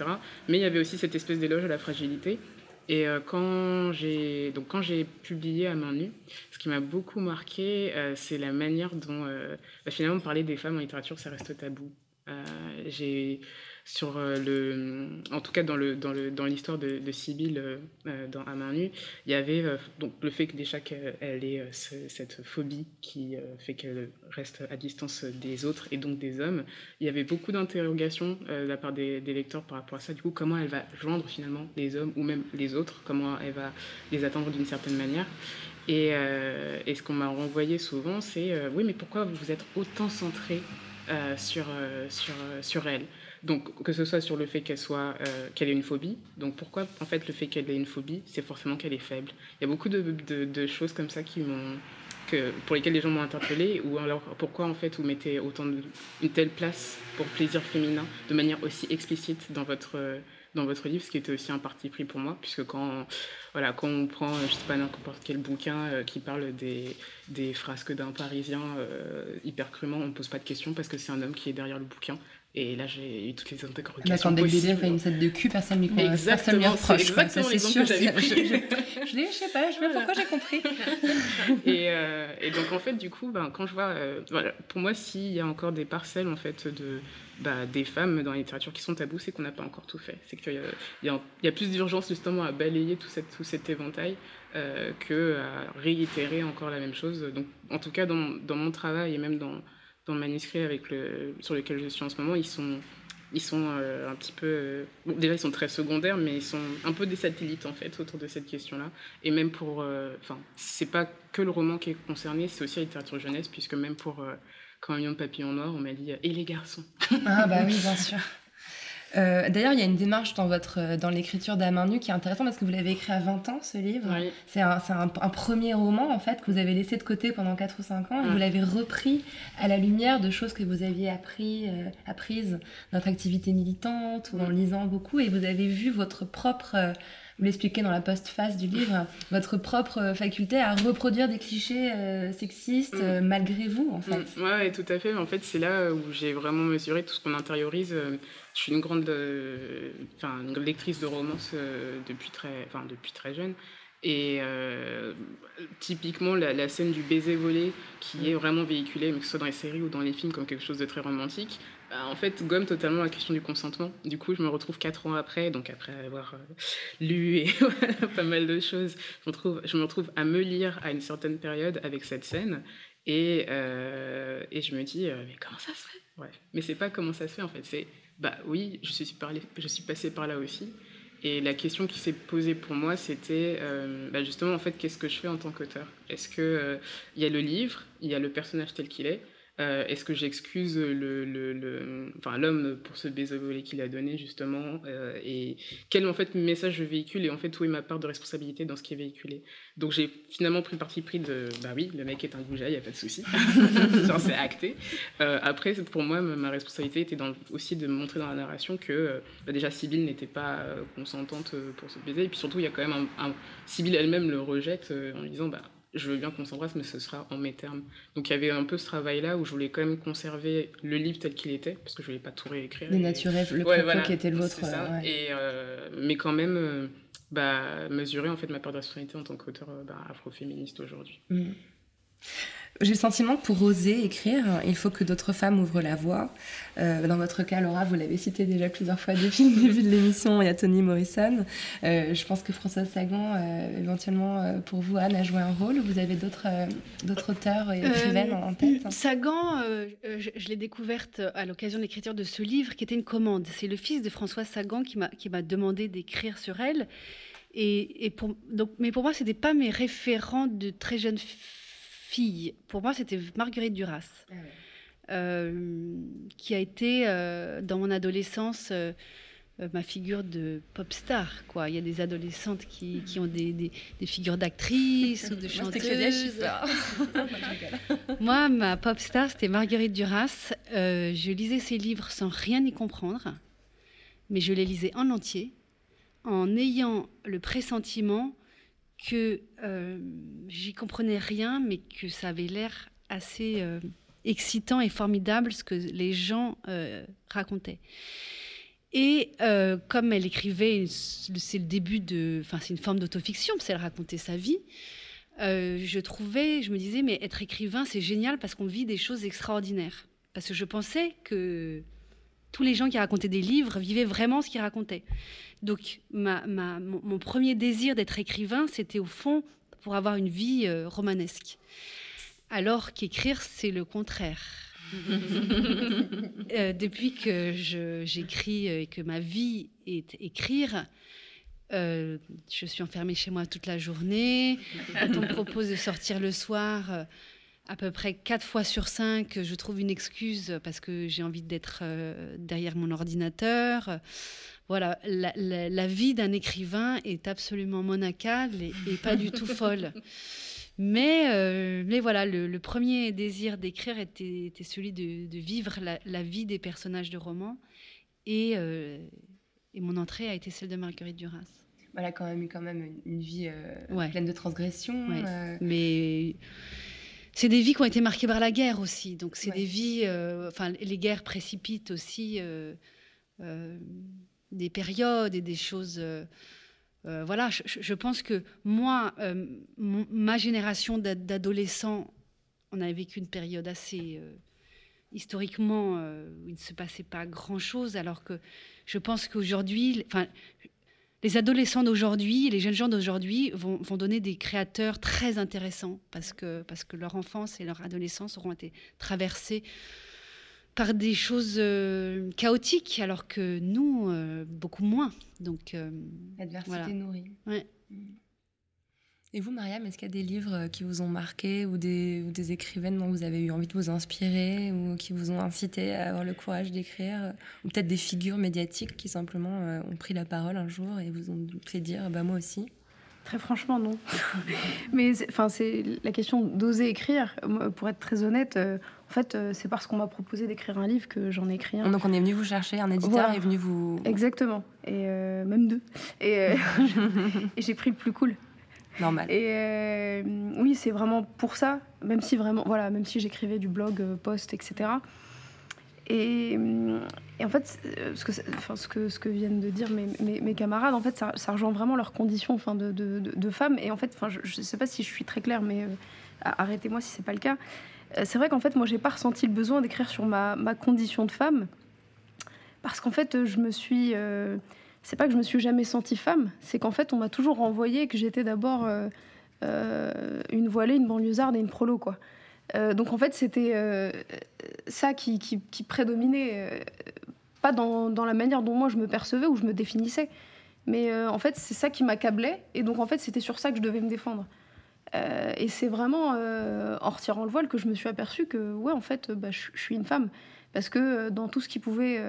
Mais il y avait aussi cette espèce d'éloge à la fragilité. Et euh, quand j'ai publié à main nue, ce qui m'a beaucoup marqué, euh, c'est la manière dont euh, bah, finalement parler des femmes en littérature ça reste tabou. j'ai sur le en tout cas dans le dans le dans l'histoire de, de Sibylle dans à main nue, il y avait donc le fait que déjà qu'elle ait ce, cette phobie qui fait qu'elle reste à distance des autres et donc des hommes. Il y avait beaucoup d'interrogations de la part des, lecteurs par rapport à ça. Du coup, comment elle va joindre finalement les hommes ou même les autres, comment elle va les attendre d'une certaine manière? Et, euh, ce qu'on m'a renvoyé souvent, c'est euh, oui, mais pourquoi vous êtes autant centré euh, sur, sur, sur elle? Donc que ce soit sur le fait qu'elle soit euh, qu'elle ait une phobie donc pourquoi en fait le fait qu'elle ait une phobie c'est forcément qu'elle est faible il y a beaucoup de, choses comme ça qui m'ont que pour lesquelles les gens m'ont interpellé ou alors pourquoi en fait vous mettez autant une telle place pour plaisir féminin de manière aussi explicite dans votre dans votre livre, ce qui était aussi un parti pris pour moi, puisque quand, voilà, quand on prend, je sais pas, n'importe quel bouquin euh, qui parle des, des frasques d'un Parisien euh, hyper crûment, on ne pose pas de questions parce que c'est un homme qui est derrière le bouquin. Et là, j'ai eu toutes les interrogations.
Là, quand dès le début, fait une scène de cul, personne ne
Exactement, c'est exactement l'exemple que j'avais pris.
je, je, je, sais pas, je sais pas pourquoi j'ai compris.
et, euh, et, donc, en fait, du coup, ben, quand je vois, euh, voilà, pour moi, s'il y a encore des parcelles, en fait, de, bah, des femmes dans la littérature qui sont tabous, c'est qu'on n'a pas encore tout fait. C'est qu'il y, y, y, a plus d'urgence, justement, à balayer tout, cette, tout cet éventail euh, qu'à réitérer encore la même chose. Donc, en tout cas, dans, dans mon travail et même dans dans le manuscrit avec le, sur lequel je suis en ce moment, ils sont ils sont un petit peu. bon, déjà, ils sont très secondaires, mais ils sont un peu des satellites, en fait, autour de cette question-là. Et même pour. Enfin, c'est pas que le roman qui est concerné, c'est aussi la littérature jeunesse, puisque même pour. Quand un million de papillons noirs, on m'a dit et les garçons?
Ah bah oui, bien sûr. Euh, d'ailleurs, il y a une démarche dans, votre, euh, dans l'écriture d'À nue qui est intéressante parce que vous l'avez écrit à 20 ans, ce livre. C'est, un, un, premier roman, en fait, que vous avez laissé de côté pendant 4 ou 5 ans et vous l'avez repris à la lumière de choses que vous aviez appris, euh, apprises dans votre activité militante ou en lisant beaucoup et vous avez vu votre propre vous l'expliquez dans la postface du livre, votre propre faculté à reproduire des clichés sexistes mm. malgré vous, en fait.
Oui, mm. Ouais, tout à fait. En fait, c'est là où j'ai vraiment mesuré tout ce qu'on intériorise je suis une grande, euh, enfin, une lectrice de romances euh, depuis, très, enfin, depuis très jeune. Et euh, typiquement, la, scène du baiser volé, qui est vraiment véhiculée, mais que ce soit dans les séries ou dans les films, comme quelque chose de très romantique, en fait, gomme totalement la question du consentement. Du coup, je me retrouve quatre ans après, donc après avoir lu et pas mal de choses, je me, retrouve, à me lire à une certaine période avec cette scène. Et, et je me dis, mais comment ça se fait? Ouais. Mais c'est pas comment ça se fait en fait, c'est bah oui, je suis, passée par là aussi. Et la question qui s'est posée pour moi, c'était euh, bah justement, en fait, qu'est-ce que je fais en tant qu'auteur? Est-ce euh, il y a le livre, il y a le personnage tel qu'il est, euh, est-ce que j'excuse le, le, enfin, l'homme pour ce baiser volé qu'il a donné, justement euh, Et quel en fait, message je véhicule Et en fait, où est ma part de responsabilité dans ce qui est véhiculé? Donc j'ai finalement pris le parti pris de bah oui, le mec est un goujat, il n'y a pas de souci. C'est acté. Euh, après, pour moi, ma responsabilité était dans, aussi de montrer dans la narration que bah, déjà, Sibylle n'était pas consentante pour ce baiser. Et puis surtout, il y a quand même un. un Sibylle elle-même le rejette en disant bah, je veux bien qu'on s'embrasse, mais ce sera en mes termes. Donc il y avait un peu ce travail-là où je voulais quand même conserver le livre tel qu'il était, parce que je voulais pas tout réécrire.
Dénaturer le propos qui était le vôtre.
Et, euh, mais quand même, euh, bah, mesurer en fait ma part de responsabilité en tant qu'auteur euh, bah, afroféministe aujourd'hui.
Mm. J'ai le sentiment que pour oser écrire, il faut que d'autres femmes ouvrent la voie. Euh, dans votre cas, Laura, vous l'avez cité déjà plusieurs fois depuis le début de l'émission, il y a Toni Morrison. Euh, je pense que Françoise Sagan, euh, éventuellement pour vous, Anne, a joué un rôle. Vous avez d'autres d'autres auteurs et écrivaines en tête
Sagan, je, je l'ai découverte à l'occasion de l'écriture de ce livre qui était une commande. C'est le fils de Françoise Sagan qui m'a demandé d'écrire sur elle. Et, et pour, donc, mais pour moi, ce n'était pas mes référents de très jeunes filles fille, pour moi, c'était Marguerite Duras, ah euh, qui a été, euh, dans mon adolescence, euh, ma figure de pop star. Quoi. Il y a des adolescentes qui, qui ont des, des, figures d'actrices ou de chanteuses. Moi, ma pop star, c'était Marguerite Duras. je lisais ses livres sans rien y comprendre, mais je les lisais en entier, en ayant le pressentiment que euh, j'y comprenais rien, mais que ça avait l'air assez euh, excitant et formidable ce que les gens euh, racontaient. Et comme elle écrivait, c'est le début de, enfin c'est une forme d'autofiction, parce qu'elle racontait sa vie. je trouvais, je me disais, mais être écrivain, c'est génial parce qu'on vit des choses extraordinaires. Parce que je pensais que tous les gens qui racontaient des livres vivaient vraiment ce qu'ils racontaient. Donc mon, premier désir d'être écrivain, c'était au fond pour avoir une vie euh, romanesque. Alors qu'écrire, c'est le contraire. Euh, depuis que j'écris et que ma vie est écrire, euh, je suis enfermée chez moi toute la journée. Quand on me propose de sortir le soir, à peu près quatre fois sur cinq, je trouve une excuse parce que j'ai envie d'être euh, derrière mon ordinateur. Voilà, la, vie d'un écrivain est absolument monacale et, pas du tout folle. Mais, euh, mais voilà, le, premier désir d'écrire était, celui de, vivre la, vie des personnages de romans. Et, euh, et, mon entrée a été celle de Marguerite Duras.
Elle a quand même eu quand même une, vie pleine de transgressions.
Mais c'est des vies qui ont été marquées par la guerre aussi. Donc c'est des vies, euh, enfin les guerres précipitent aussi euh, euh, des périodes et des choses. voilà, je, pense que moi, ma génération d'adolescents, on avait vécu une période assez historiquement où il ne se passait pas grand-chose, alors que je pense qu'aujourd'hui, enfin, les adolescents d'aujourd'hui, les jeunes gens d'aujourd'hui vont, donner des créateurs très intéressants parce que, parce que leur enfance et leur adolescence auront été traversées par des choses euh, chaotiques, alors que nous, euh, beaucoup moins. Donc, euh,
L'adversité
voilà.
nourrie.
Ouais.
Et vous, Mariam, est-ce qu'il y a des livres euh, qui vous ont marqué ou des, ou des écrivaines dont vous avez eu envie de vous inspirer ou qui vous ont incité à avoir le courage d'écrire euh, Ou peut-être des figures médiatiques qui simplement euh, ont pris la parole un jour et vous ont fait dire bah, moi aussi?
Très franchement, non. Mais c'est- enfin, c'est la question d'oser écrire. Pour être très honnête, euh, en fait, euh, c'est parce qu'on m'a proposé d'écrire un livre que j'en ai écrit un.
Donc on est venu vous chercher, un éditeur
Voilà.
est venu vous.
Exactement. Et euh, même deux. Et, et j'ai pris le plus cool.
Normal.
Et euh, oui, c'est vraiment pour ça, même si vraiment, voilà, même si j'écrivais du blog, euh, post, etc. Et, et en fait, euh, ce que, enfin, ce que, ce que viennent de dire mes, mes, camarades, en fait, ça, rejoint vraiment leurs conditions enfin, de, de, de, de. Et en fait, enfin, je ne sais pas si je suis très claire, mais arrêtez-moi si c'est pas le cas. C'est vrai qu'en fait, moi, j'ai pas ressenti le besoin d'écrire sur ma, ma condition de femme, parce qu'en fait, je me suis c'est pas que je me suis jamais sentie femme, c'est qu'en fait, on m'a toujours renvoyé que j'étais d'abord euh, euh, une voilée, une banlieusarde et une prolo, quoi. Euh, donc en fait, c'était ça qui, prédominait, pas dans, la manière dont moi je me percevais ou je me définissais, mais en fait, c'est ça qui m'accablait, et donc en fait, c'était sur ça que je devais me défendre. Et c'est vraiment en retirant le voile que je me suis aperçue que, ouais, en fait, bah, je suis une femme. Parce que dans tout ce qui pouvait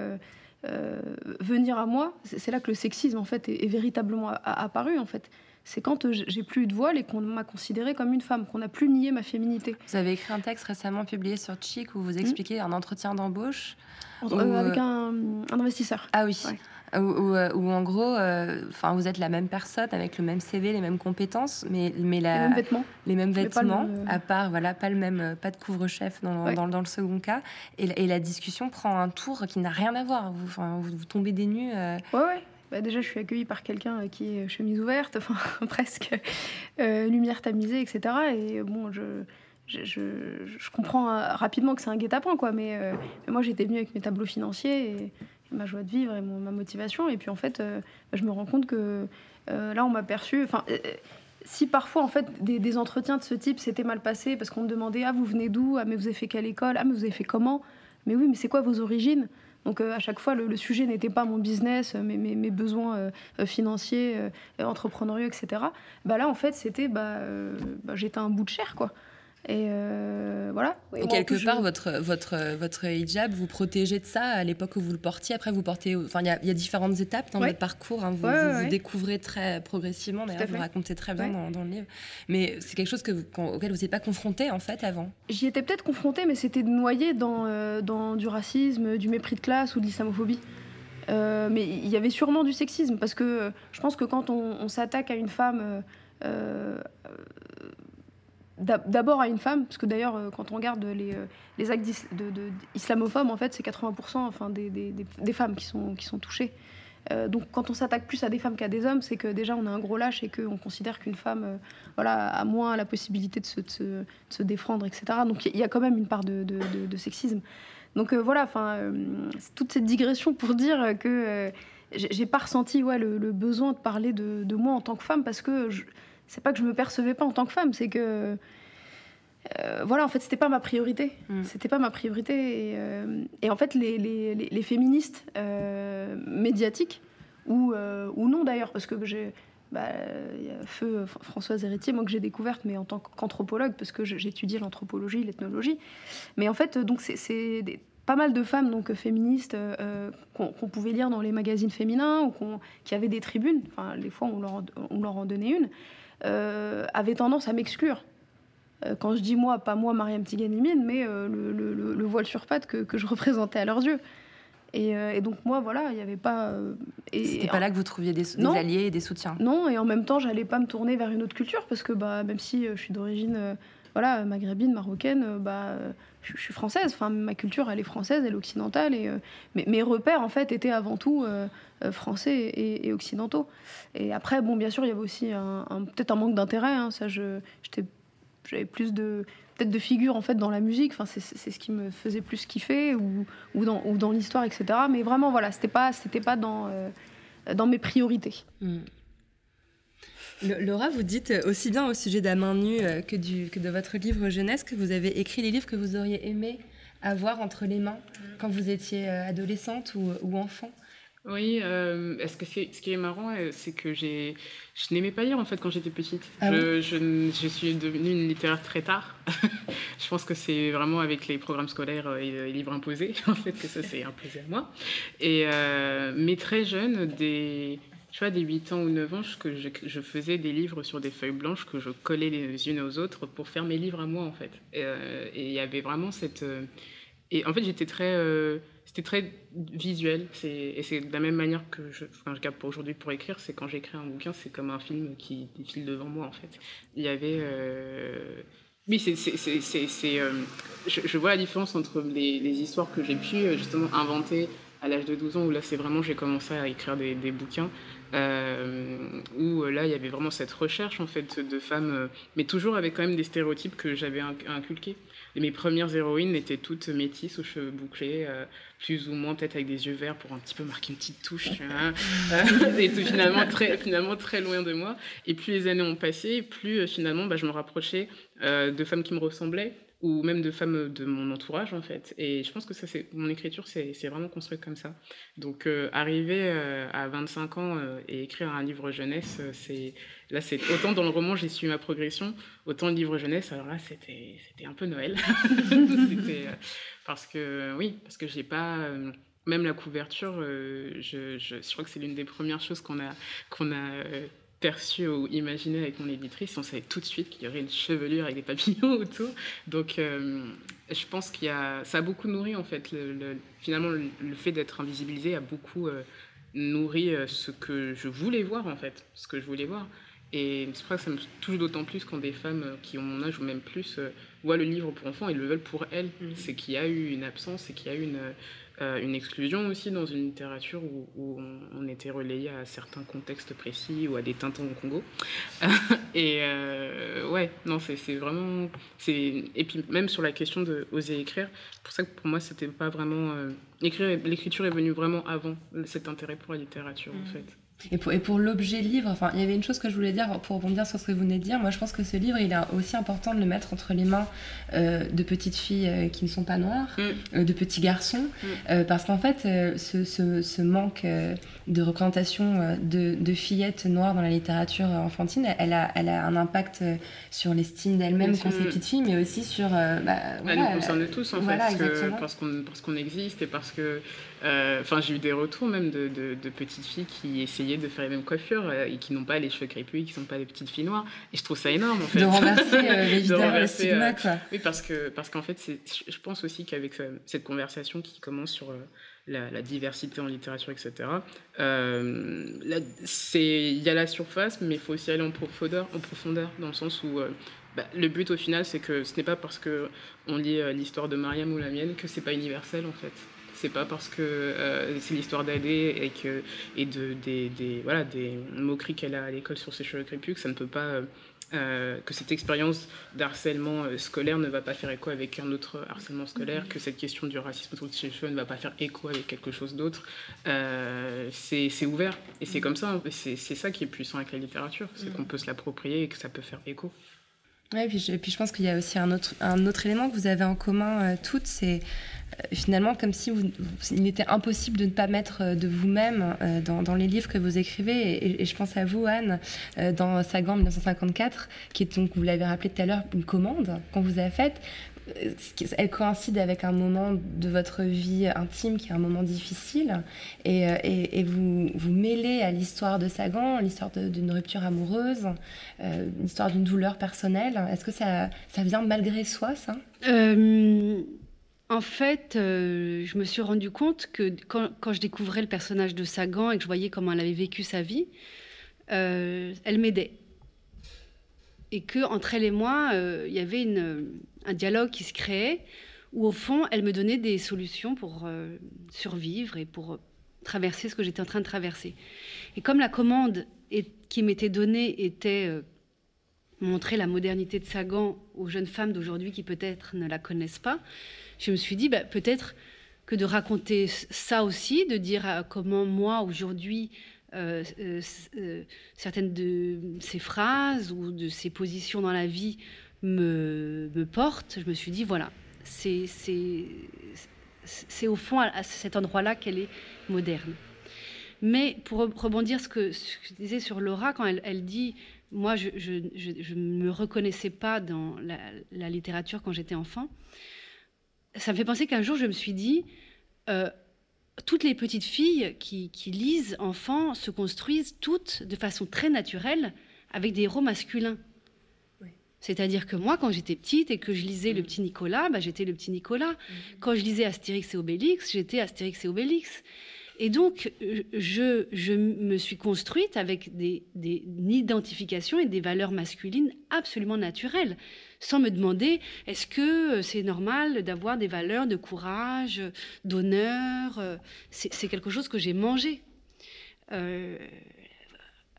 venir à moi, c'est là que le sexisme, en fait, est, est véritablement apparu, en fait. C'est quand euh, j'ai plus eu de voile et qu'on m'a considérée comme une femme, qu'on n'a plus nié ma féminité.
Vous avez écrit un texte récemment publié sur Chic où vous expliquez un entretien d'embauche.
Euh,
euh,
avec un, un investisseur.
Ah oui.
Ouais.
Où, où, euh, où, en gros, euh, enfin, vous êtes la même personne avec le même CV, les mêmes compétences, mais, mais la,
Les mêmes vêtements.
les mêmes
Mais pas le
vêtements,
même, euh,
à part, voilà, pas le même, pas de couvre-chef dans,
Ouais.
dans, dans le second cas. Et, la- et la discussion prend un tour qui n'a rien à voir. Vous, enfin, vous, vous tombez des nues. euh,
Ouais, ouais. Bah, déjà, je suis accueillie par quelqu'un qui est chemise ouverte, enfin, presque, euh, lumière tamisée, etc. Et bon, je, je, je- je comprends rapidement que c'est un guet-apens, quoi. Mais, euh, mais moi, j'étais venue avec mes tableaux financiers et ma joie de vivre et ma motivation. Et puis, en fait, euh, je me rends compte que euh, là, on m'a perçu. Enfin, euh, si parfois, en fait, des, entretiens de ce type s'étaient mal passés parce qu'on me demandait Ah, vous venez d'où? Ah, mais vous avez fait quelle école? Ah, mais vous avez fait comment? Mais oui, mais c'est quoi vos origines donc à chaque fois, le, sujet n'était pas mon business, euh, mes, besoins financiers, entrepreneuriaux, etc. Bah là, en fait, c'était, bah, bah, j'étais un bout de chair, quoi. Et euh, voilà.
Et
moi, en
quelque
je-
part, votre, votre, votre hijab vous protégez de ça à l'époque où vous le portiez. Après, vous portez. Enfin, il y a- il y, a différentes étapes dans
Ouais.
votre parcours. hein. Vous,
Ouais,
vous,
ouais,
vous
ouais.
découvrez très progressivement. D'ailleurs, vous racontez très bien dans, dans le livre. Mais c'est quelque chose que vous- qu'on- auquel vous n'êtes pas confronté en fait avant?
J'y étais peut-être confrontée, mais c'était noyé dans, euh, dans du racisme, du mépris de classe ou de l'islamophobie. Euh, mais il y avait sûrement du sexisme, parce que euh, je pense que quand on, on s'attaque à une femme, euh, d'abord à une femme, parce que d'ailleurs, euh, quand on regarde les, euh, les actes islamophobes, en fait, c'est 80% enfin, des, des- des- femmes qui sont, qui sont touchées. Euh, donc quand on s'attaque plus à des femmes qu'à des hommes, c'est que déjà on a un gros lâche et qu'on considère qu'une femme voilà, a moins la possibilité de se, se, se défendre, etc. Donc il y a quand même une part de, de- sexisme. Donc voilà, enfin, toute cette digression pour dire que j'ai pas ressenti ouais, le, le besoin de parler de moi en tant que femme parce que je- c'est pas que je me percevais pas en tant que femme, c'est que euh, voilà, en fait, c'était pas ma priorité.
Mm.
C'était pas ma priorité. Et, euh, et en fait, les, les- les- les féministes euh, médiatiques, ou, ou non d'ailleurs, parce que j'ai. bah, il y a Feu Fr- Françoise Héritier, moi que j'ai découverte, mais en tant qu'anthropologue, parce que étudié l'anthropologie, l'ethnologie. Mais en fait, donc c'est- pas mal de femmes donc féministes qu'on pouvait lire dans les magazines féminins ou qu'on- qui avaient des tribunes. Enfin, les fois on leur, on leur en donnait une, euh, avaient tendance à m'exclure. Euh, quand je dis moi, pas moi, Mariam Tiganimine, mais euh, le, le- le- le voile sur pattes que, que je représentais à leurs yeux. Et, euh, et donc moi, voilà, il n'y avait pas... euh, et-
C'était pas là que vous trouviez des, des alliés et des soutiens?
non, et en même temps, j'allais pas me tourner vers une autre culture parce que bah, même si je suis d'origine voilà, maghrébine, marocaine, euh, bah, euh, je, suis française. Enfin, ma culture, elle est française, elle est occidentale. Et euh, mes, mes repères, en fait, étaient avant tout français et, occidentaux. Et après, bon, bien sûr, il y avait aussi un, peut-être un manque d'intérêt. hein, ça, j'avais plus de peut-être de figures en fait dans la musique. Enfin, c'est, ce qui me faisait plus kiffer ou, ou dans, l'histoire, etc. Mais vraiment, voilà, c'était pas, c'était pas dans, dans mes priorités.
Mm. Laura, vous dites euh, aussi bien au sujet d'À main nue euh, que, du, que de votre livre jeunesse que vous avez écrit les livres que vous auriez aimé avoir entre les mains quand vous étiez adolescente ou, ou enfant?
Oui, euh, ce, que ce qui est marrant, euh, c'est que j'ai, je n'aimais pas lire en fait quand j'étais petite.
Ah
je, je, je, suis devenue une littéraire très tard. je pense que c'est vraiment avec les programmes scolaires euh, et les livres imposés en fait que ça s'est imposé à moi. Et euh, mais très jeune, des tu vois, des 8 ans ou 9 ans, je, je, faisais des livres sur des feuilles blanches que je collais les unes aux autres pour faire mes livres à moi, en fait. Et euh, il y avait vraiment cette... Euh, et en fait, j'étais très... Euh, c'était très visuel. Et c'est de la même manière que je, enfin, pour aujourd'hui pour écrire, c'est quand j'écris un bouquin, c'est comme un film qui défile devant moi, en fait. Il y avait... Oui, c'est, euh, je, je, vois la différence entre les, histoires que j'ai pu justement inventer à l'âge de 12 ans, où là, c'est vraiment, j'ai commencé à écrire des, bouquins, où là, il y avait vraiment cette recherche, en fait, de femmes, euh, mais toujours avec quand même des stéréotypes que j'avais inculqués. Et mes premières héroïnes étaient toutes métisses aux cheveux bouclés, euh, plus ou moins peut-être avec des yeux verts pour un petit peu marquer une petite touche. Tu vois et finalement très, finalement très loin de moi. Et plus les années ont passé, plus finalement bah, je me rapprochais de femmes qui me ressemblaient ou même de femmes de mon entourage en fait. Et je pense que ça, c'est mon écriture, c'est vraiment construite comme ça. Donc euh, arriver euh, à 25 ans euh, et écrire un livre jeunesse, c'est là, c'est autant dans le roman j'ai su ma progression, autant le livre jeunesse, alors là, c'était c'était un peu Noël. parce que oui, parce que j'ai pas même la couverture, je, je, je, crois que c'est l'une des premières choses qu'on a qu'on a perçu ou imaginé avec mon éditrice, on savait tout de suite qu'il y aurait une chevelure avec des papillons autour. Donc, euh, je pense qu'il y a, ça a beaucoup nourri en fait. Le, le, finalement, le, le fait d'être invisibilisé a beaucoup euh, nourri euh, ce que je voulais voir en fait, ce que je voulais voir. Et c'est pour ça que ça me touche d'autant plus quand des femmes qui ont mon âge ou même plus voient le livre pour enfants et le veulent pour elles. Mmh. C'est qu'il y a eu une absence, c'est qu'il y a eu une euh, une exclusion aussi dans une littérature où, où on, on, était relayé à certains contextes précis ou à des tintons au Congo. et euh, ouais, non, c'est vraiment. Et puis même sur la question de oser écrire, c'est pour ça que pour moi, c'était pas vraiment. Euh, L'écriture est venue vraiment avant cet intérêt pour la littérature, mmh. en fait.
Et pour, et pour l'objet livre, enfin, il y avait une chose que je voulais dire pour rebondir sur ce que vous venez de dire. Moi, je pense que ce livre, il est aussi important de le mettre entre les mains euh, de petites filles euh, qui ne sont pas noires, mm. euh, de petits garçons, mm. Parce qu'en fait, ce, ce, ce, manque de représentation de, de, fillettes noires dans la littérature enfantine, elle a, elle a un impact sur l'estime d'elle-même quand c'est petite fille, mais aussi sur. Bah,
elle voilà, nous concerne tous, en voilà, fait, parce qu'on parce qu'on existe et parce que. Enfin, j'ai eu des retours même de, de, de petites filles qui essayaient de faire les mêmes coiffures euh, et qui n'ont pas les cheveux crépus, qui ne sont pas des petites filles noires. Et je trouve ça énorme en fait.
De renverser euh, stigma euh, quoi.
Oui, parce que parce qu'en fait, je pense aussi qu'avec cette conversation qui commence sur la, la, diversité en littérature, etc. Euh, il y a la surface, mais il faut aussi aller en profondeur, en profondeur dans le sens où euh, bah, le but au final, c'est que ce n'est pas parce que on lit euh, l'histoire de Mariam ou la mienne que c'est pas universel en fait c'est pas parce que euh, c'est l'histoire d'Adé et que et de des, des voilà des moqueries qu'elle a à l'école sur ses cheveux crépus que ça ne peut pas euh, euh, que cette expérience d'harcèlement scolaire ne va pas faire écho avec un autre harcèlement scolaire, que cette question du racisme autour de ses cheveux ne va pas faire écho avec quelque chose d'autre. Euh, c'est ouvert et c'est comme ça. Hein. C'est ça qui est puissant avec la littérature, c'est qu'on peut se l'approprier et que ça peut faire écho.
Ouais, et puis, je, et puis je pense qu'il y a aussi un autre, un autre élément que vous avez en commun euh, toutes, c'est finalement comme si vous, il était impossible de ne pas mettre euh, de vous-même euh, dans, les livres que vous écrivez. Et, je pense à vous, Anne, euh, dans Sagan 1954, qui est donc, vous l'avez rappelé tout à l'heure, une commande qu'on vous a faite elle coïncide avec un moment de votre vie intime qui est un moment difficile et, vous vous mêlez à l'histoire de Sagan, l'histoire d'une rupture amoureuse, euh, l'histoire d'une douleur personnelle. Est-ce que ça, ça vient malgré soi, ça?
Euh, En fait, euh, je me suis rendu compte que quand, je découvrais le personnage de Sagan et que je voyais comment elle avait vécu sa vie, euh, elle m'aidait et que entre elle et moi, euh, il y avait un dialogue qui se créait où au fond, elle me donnait des solutions pour survivre et pour traverser ce que j'étais en train de traverser. Et comme la commande qui m'était donnée était montrer la modernité de Sagan aux jeunes femmes d'aujourd'hui qui peut-être ne la connaissent pas, je me suis dit bah, peut-être que de raconter ça aussi, de dire euh, comment moi aujourd'hui euh, euh, certaines de ces phrases ou de ces positions dans la vie me, portent, je me suis dit, voilà, c'est au fond à cet endroit-là qu'elle est moderne. Mais pour rebondir ce que, ce que je disais sur Laura, quand elle dit moi, je ne me reconnaissais pas dans la, littérature quand j'étais enfant. Ça me fait penser qu'un jour, je me suis dit, euh, toutes les petites filles qui, lisent enfants se construisent toutes de façon très naturelle avec des héros masculins. C'est-à-dire que moi, quand j'étais petite et que je lisais le petit Nicolas, bah, j'étais le petit Nicolas. Quand je lisais Astérix et Obélix, j'étais Astérix et Obélix. Et donc, je, je me suis construite avec des, des, une identification et des valeurs masculines absolument naturelles, sans me demander est-ce que c'est normal d'avoir des valeurs de courage, d'honneur. C'est quelque chose que j'ai mangé. Euh,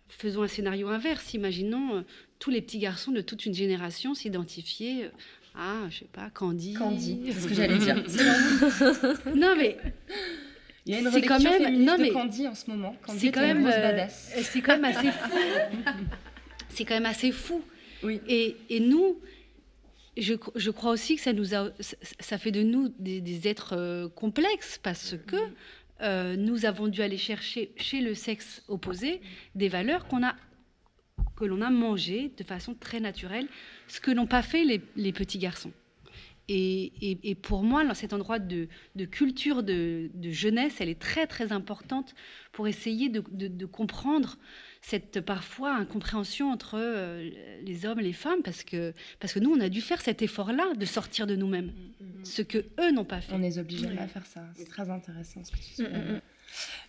faisons un scénario inverse. Imaginons euh, tous les petits garçons de toute une génération s'identifier à, je sais pas, Candy.
Candy, c'est ce que j'allais dire.
non, mais
il y a une quand même non, mais de Candy en ce moment.
C'est quand même euh, c'est quand même assez fou. c'est quand même assez fou. Oui. Et, et nous, je, je, crois aussi que ça nous a, ça fait de nous des, êtres euh, complexes parce que euh, nous avons dû aller chercher chez le sexe opposé des valeurs qu'on a que l'on a mangées de façon très naturelle, ce que n'ont pas fait les, les petits garçons. Et, pour moi, dans cet endroit de, culture de, jeunesse, elle est très très importante pour essayer de, comprendre cette parfois incompréhension entre euh, les hommes et les femmes, parce que, parce que nous, on a dû faire cet effort-là de sortir de nous-mêmes, mm, mm, mm. ce que eux n'ont pas fait.
On est obligés à faire ça. C'est très intéressant ce que tu dis.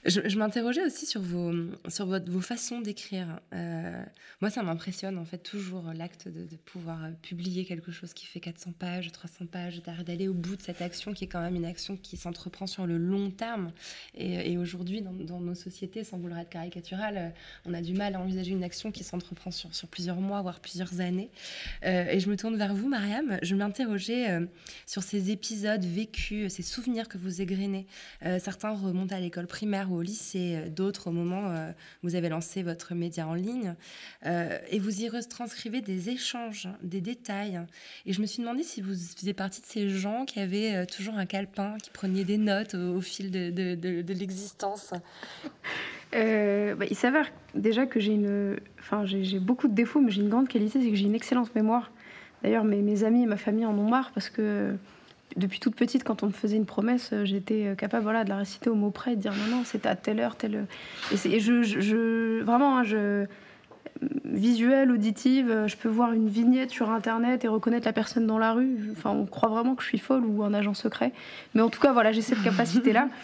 Je, m'interrogeais aussi sur vos, sur votre, vos façons d'écrire. Euh, moi, ça m'impressionne en fait toujours l'acte de, pouvoir euh, publier quelque chose qui fait 400 pages, 300 pages, d'aller au bout de cette action qui est quand même une action qui s'entreprend sur le long terme. Et, aujourd'hui, dans, nos sociétés, sans vouloir être caricatural, euh, on a du mal à envisager une action qui s'entreprend sur, plusieurs mois, voire plusieurs années. et je me tourne vers vous, Mariam. Je m'interrogeais sur ces épisodes vécus, ces souvenirs que vous égrenez. certains remontent à l'école primaire au lycée, euh, d'autres au moment où euh, vous avez lancé votre média en ligne. Euh, et vous y retranscrivez des échanges, des détails. Et je me suis demandé si vous faisiez partie de ces gens qui avaient toujours un calepin, qui prenaient des notes au, fil de, l'existence.
Bah, il s'avère déjà que j'ai une, enfin j'ai beaucoup de défauts, mais j'ai une grande qualité, c'est que j'ai une excellente mémoire. D'ailleurs, mes, amis et ma famille en ont marre parce que depuis toute petite, quand on me faisait une promesse, euh, j'étais euh, capable voilà, de la réciter au mot près, de dire non, non, c'était à telle heure, telle. Et, je, je, vraiment, hein, je, visuelle, auditive, euh, je peux voir une vignette sur internet et reconnaître la personne dans la rue. Enfin, on croit vraiment que je suis folle ou un agent secret. Mais en tout cas, voilà, j'ai cette capacité-là.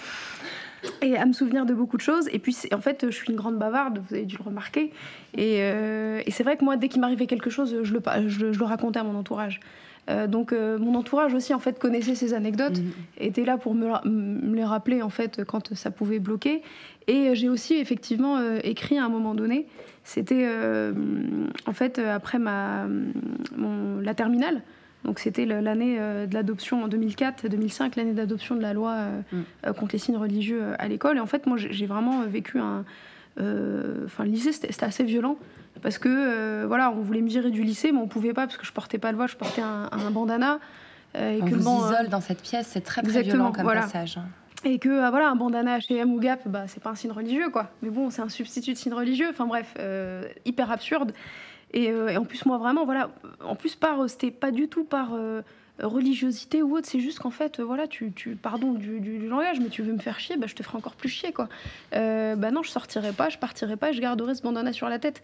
Et à me souvenir de beaucoup de choses. Et puis, en fait, je suis une grande bavarde, vous avez dû le remarquer. Et, et c'est vrai que moi, dès qu'il m'arrivait quelque chose, je le, je, je le racontais à mon entourage. Euh, donc euh, mon entourage aussi en fait connaissait ces anecdotes, mhm. était là pour me, les rappeler en fait quand ça pouvait bloquer. Et j'ai aussi effectivement euh, écrit à un moment donné. C'était en fait après ma la terminale. Donc c'était l'année de l'adoption en 2004-2005, l'année d'adoption de la loi mm. contre les signes religieux à l'école. Et en fait moi j'ai vraiment vécu un enfin le lycée c'était assez violent parce que euh, voilà, on voulait me virer du lycée, mais on pouvait pas parce que je portais pas le voile, je portais un, bandana.
Euh, et on que vous bon, isole dans cette pièce, c'est très très violent comme passage. Hein.
Et que euh, voilà, un bandana H&M ou Gap, bah c'est pas un signe religieux quoi. Mais bon, c'est un substitut de signe religieux. Enfin bref, hyper absurde. Et, et, en plus moi vraiment voilà, en plus par c'était pas du tout par religiosité ou autre, c'est juste qu'en fait, voilà, tu, tu pardon du, du, langage, mais tu veux me faire chier, bah, je te ferai encore plus chier, quoi. Euh, bah non, je sortirai pas, je partirai pas, je garderai ce bandana sur la tête.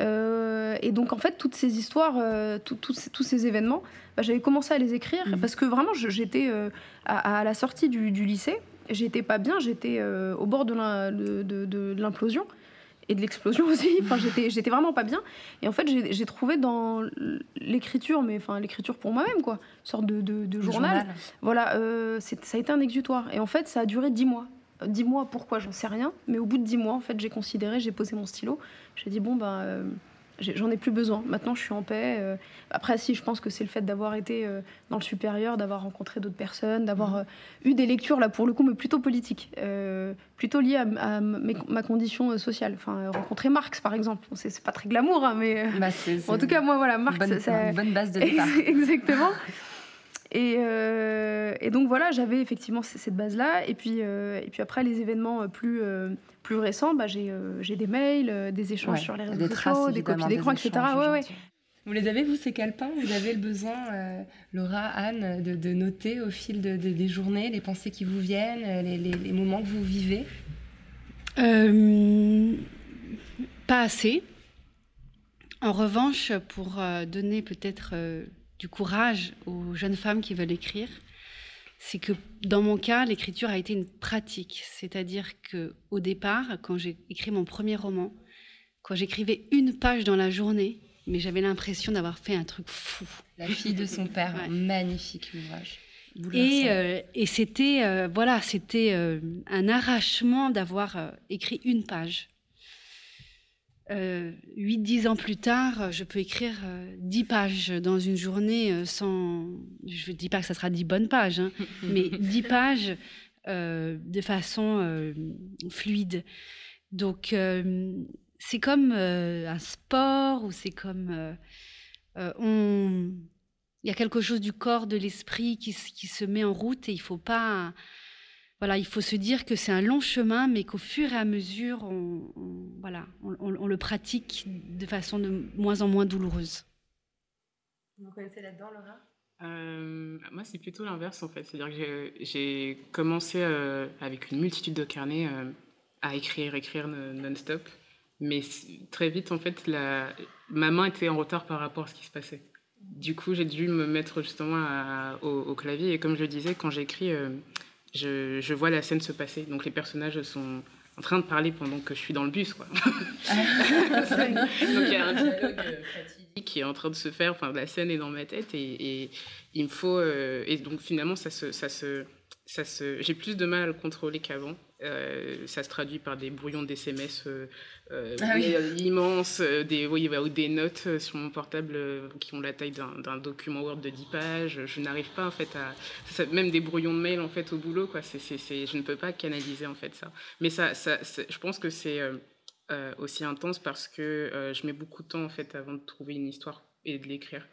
Euh, et donc, en fait, toutes ces histoires, euh, tous ces événements, bah, j'avais commencé à les écrire mmh. parce que vraiment, j'étais à, la sortie du, du lycée, j'étais pas bien, j'étais au bord de l'implosion et de l'explosion aussi. Enfin, j'étais, j'étais vraiment pas bien. Et en fait, j'ai, trouvé dans l'écriture, mais enfin l'écriture pour moi-même, quoi, une sorte de, de, journal. Voilà, euh, ça a été un exutoire. Et en fait, ça a duré dix mois. Dix mois, pourquoi? J'en sais rien. Mais au bout de dix mois, en fait, j'ai considéré, j'ai posé mon stylo. J'ai dit bon ben j'en ai plus besoin. Maintenant, je suis en paix. Euh. Après, si, je pense que c'est le fait d'avoir été euh, dans le supérieur, d'avoir rencontré d'autres personnes, d'avoir mmh. euh, eu des lectures, là, pour le coup, mais plutôt politiques, plutôt liées à, ma condition sociale. Enfin, rencontrer Marx, par exemple. c'est pas très glamour, hein, mais bah, en tout cas, moi, voilà, Marx...
c'est une bonne base de départ.
Exactement. Et, euh, et donc voilà, j'avais effectivement cette base-là. Et puis, euh, et puis après, les événements plus, euh, plus récents, bah, j'ai euh, j'ai des mails, euh, des échanges
Ouais,
sur les réseaux
des
sociaux, des copies d'écran, etc. Ouais, ouais.
Vous les avez, vous, ces calepins? Vous avez le besoin, euh, Laura, Anne, de, de noter au fil de- de- des journées les pensées qui vous viennent, les, les- les moments que vous vivez?
Euh, pas assez. En revanche, pour euh, donner peut-être euh, du courage aux jeunes femmes qui veulent écrire, c'est que dans mon cas, l'écriture a été une pratique. C'est-à-dire que au départ, quand j'ai écrit mon premier roman, quand j'écrivais une page dans la journée, mais j'avais l'impression d'avoir fait un truc fou.
La fille de son père,
Ouais.
un magnifique ouvrage.
Et, euh, et c'était euh, voilà, c'était euh, un arrachement d'avoir écrit une page. Euh, 8-10 ans plus tard, je peux écrire euh, 10 pages dans une journée euh, sans... Je ne dis pas que ça sera 10 bonnes pages, hein, mais 10 pages euh, de façon euh, fluide. Donc, euh, c'est comme euh, un sport ou c'est comme... euh, euh, on... Il y a quelque chose du corps, de l'esprit qui, qui se met en route et il faut pas... Voilà, il faut se dire que c'est un long chemin, mais qu'au fur et à mesure, on, on- voilà, on, on- on le pratique de façon de moins en moins douloureuse.
Vous connaissez là-dedans, Laura?
Euh, moi, c'est plutôt l'inverse en fait. C'est-à-dire que j'ai- commencé euh, avec une multitude de carnets euh, à écrire, écrire non- non-stop. Mais très vite, en fait, la... ma main était en retard par rapport à ce qui se passait. Du coup, j'ai dû me mettre justement à- au, au clavier. Et comme je le disais, quand j'écris, euh, je, je vois la scène se passer. Donc les personnages sont en train de parler pendant que je suis dans le bus. Quoi. Donc il y a un dialogue euh, fatidique qui est en train de se faire. Enfin, la scène est dans ma tête et, et il me faut. euh, et donc finalement, ça se, ça se, ça se. J'ai plus de mal à le contrôler qu'avant. Euh, ça se traduit par des brouillons d'SMS euh, euh,
Ah oui.
immenses, des, oui, bah, ou des notes sur mon portable qui ont la taille d'un document Word de 10 pages. Je n'arrive pas en fait à. ça- même des brouillons de mail en fait au boulot, quoi. Je ne peux pas canaliser en fait ça. Mais ça, je pense que c'est. aussi intense parce que je mets beaucoup de temps en fait avant de trouver une histoire et de l'écrire.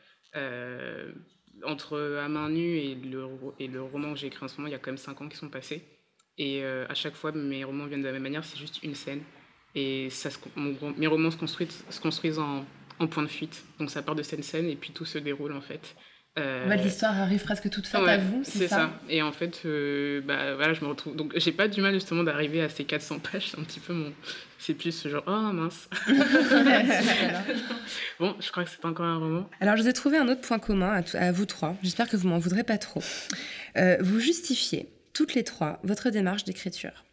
Entre À main nue et le, et le roman que j'ai écrit en ce moment, il y a quand même 5 ans qui sont passés. Et euh, à chaque fois, mes romans viennent de la même manière, c'est juste une scène. Et ça se, mon mes romans se construisent, se construisent en, en point de fuite. Donc ça part de scène-scène et puis tout se déroule en fait. Euh,
l'histoire arrive presque toute faite
Ouais,
à vous, c'est ça,
Et en fait, euh, bah, voilà, je me retrouve. Donc, j'ai pas du mal justement d'arriver à ces 400 pages. C'est un petit peu mon. C'est plus ce genre, oh mince. bon, je crois que c'est encore un roman.
Alors, je vous ai trouvé un autre point commun à, vous trois. J'espère que vous m'en voudrez pas trop. Euh, vous justifiez toutes les trois votre démarche d'écriture.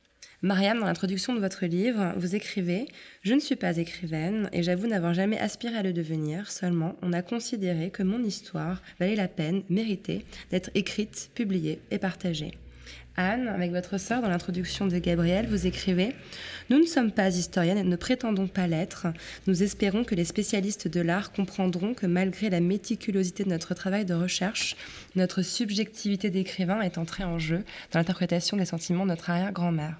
Mariam, dans l'introduction de votre livre, vous écrivez Je ne suis pas écrivaine et j'avoue n'avoir jamais aspiré à le devenir. Seulement, on a considéré que mon histoire valait la peine, méritait d'être écrite, publiée et partagée. Anne, avec votre sœur, dans l'introduction de Gabriel, vous écrivez Nous ne sommes pas historiennes et ne prétendons pas l'être. Nous espérons que les spécialistes de l'art comprendront que malgré la méticulosité de notre travail de recherche, notre subjectivité d'écrivain est entrée en jeu dans l'interprétation des sentiments de notre arrière-grand-mère.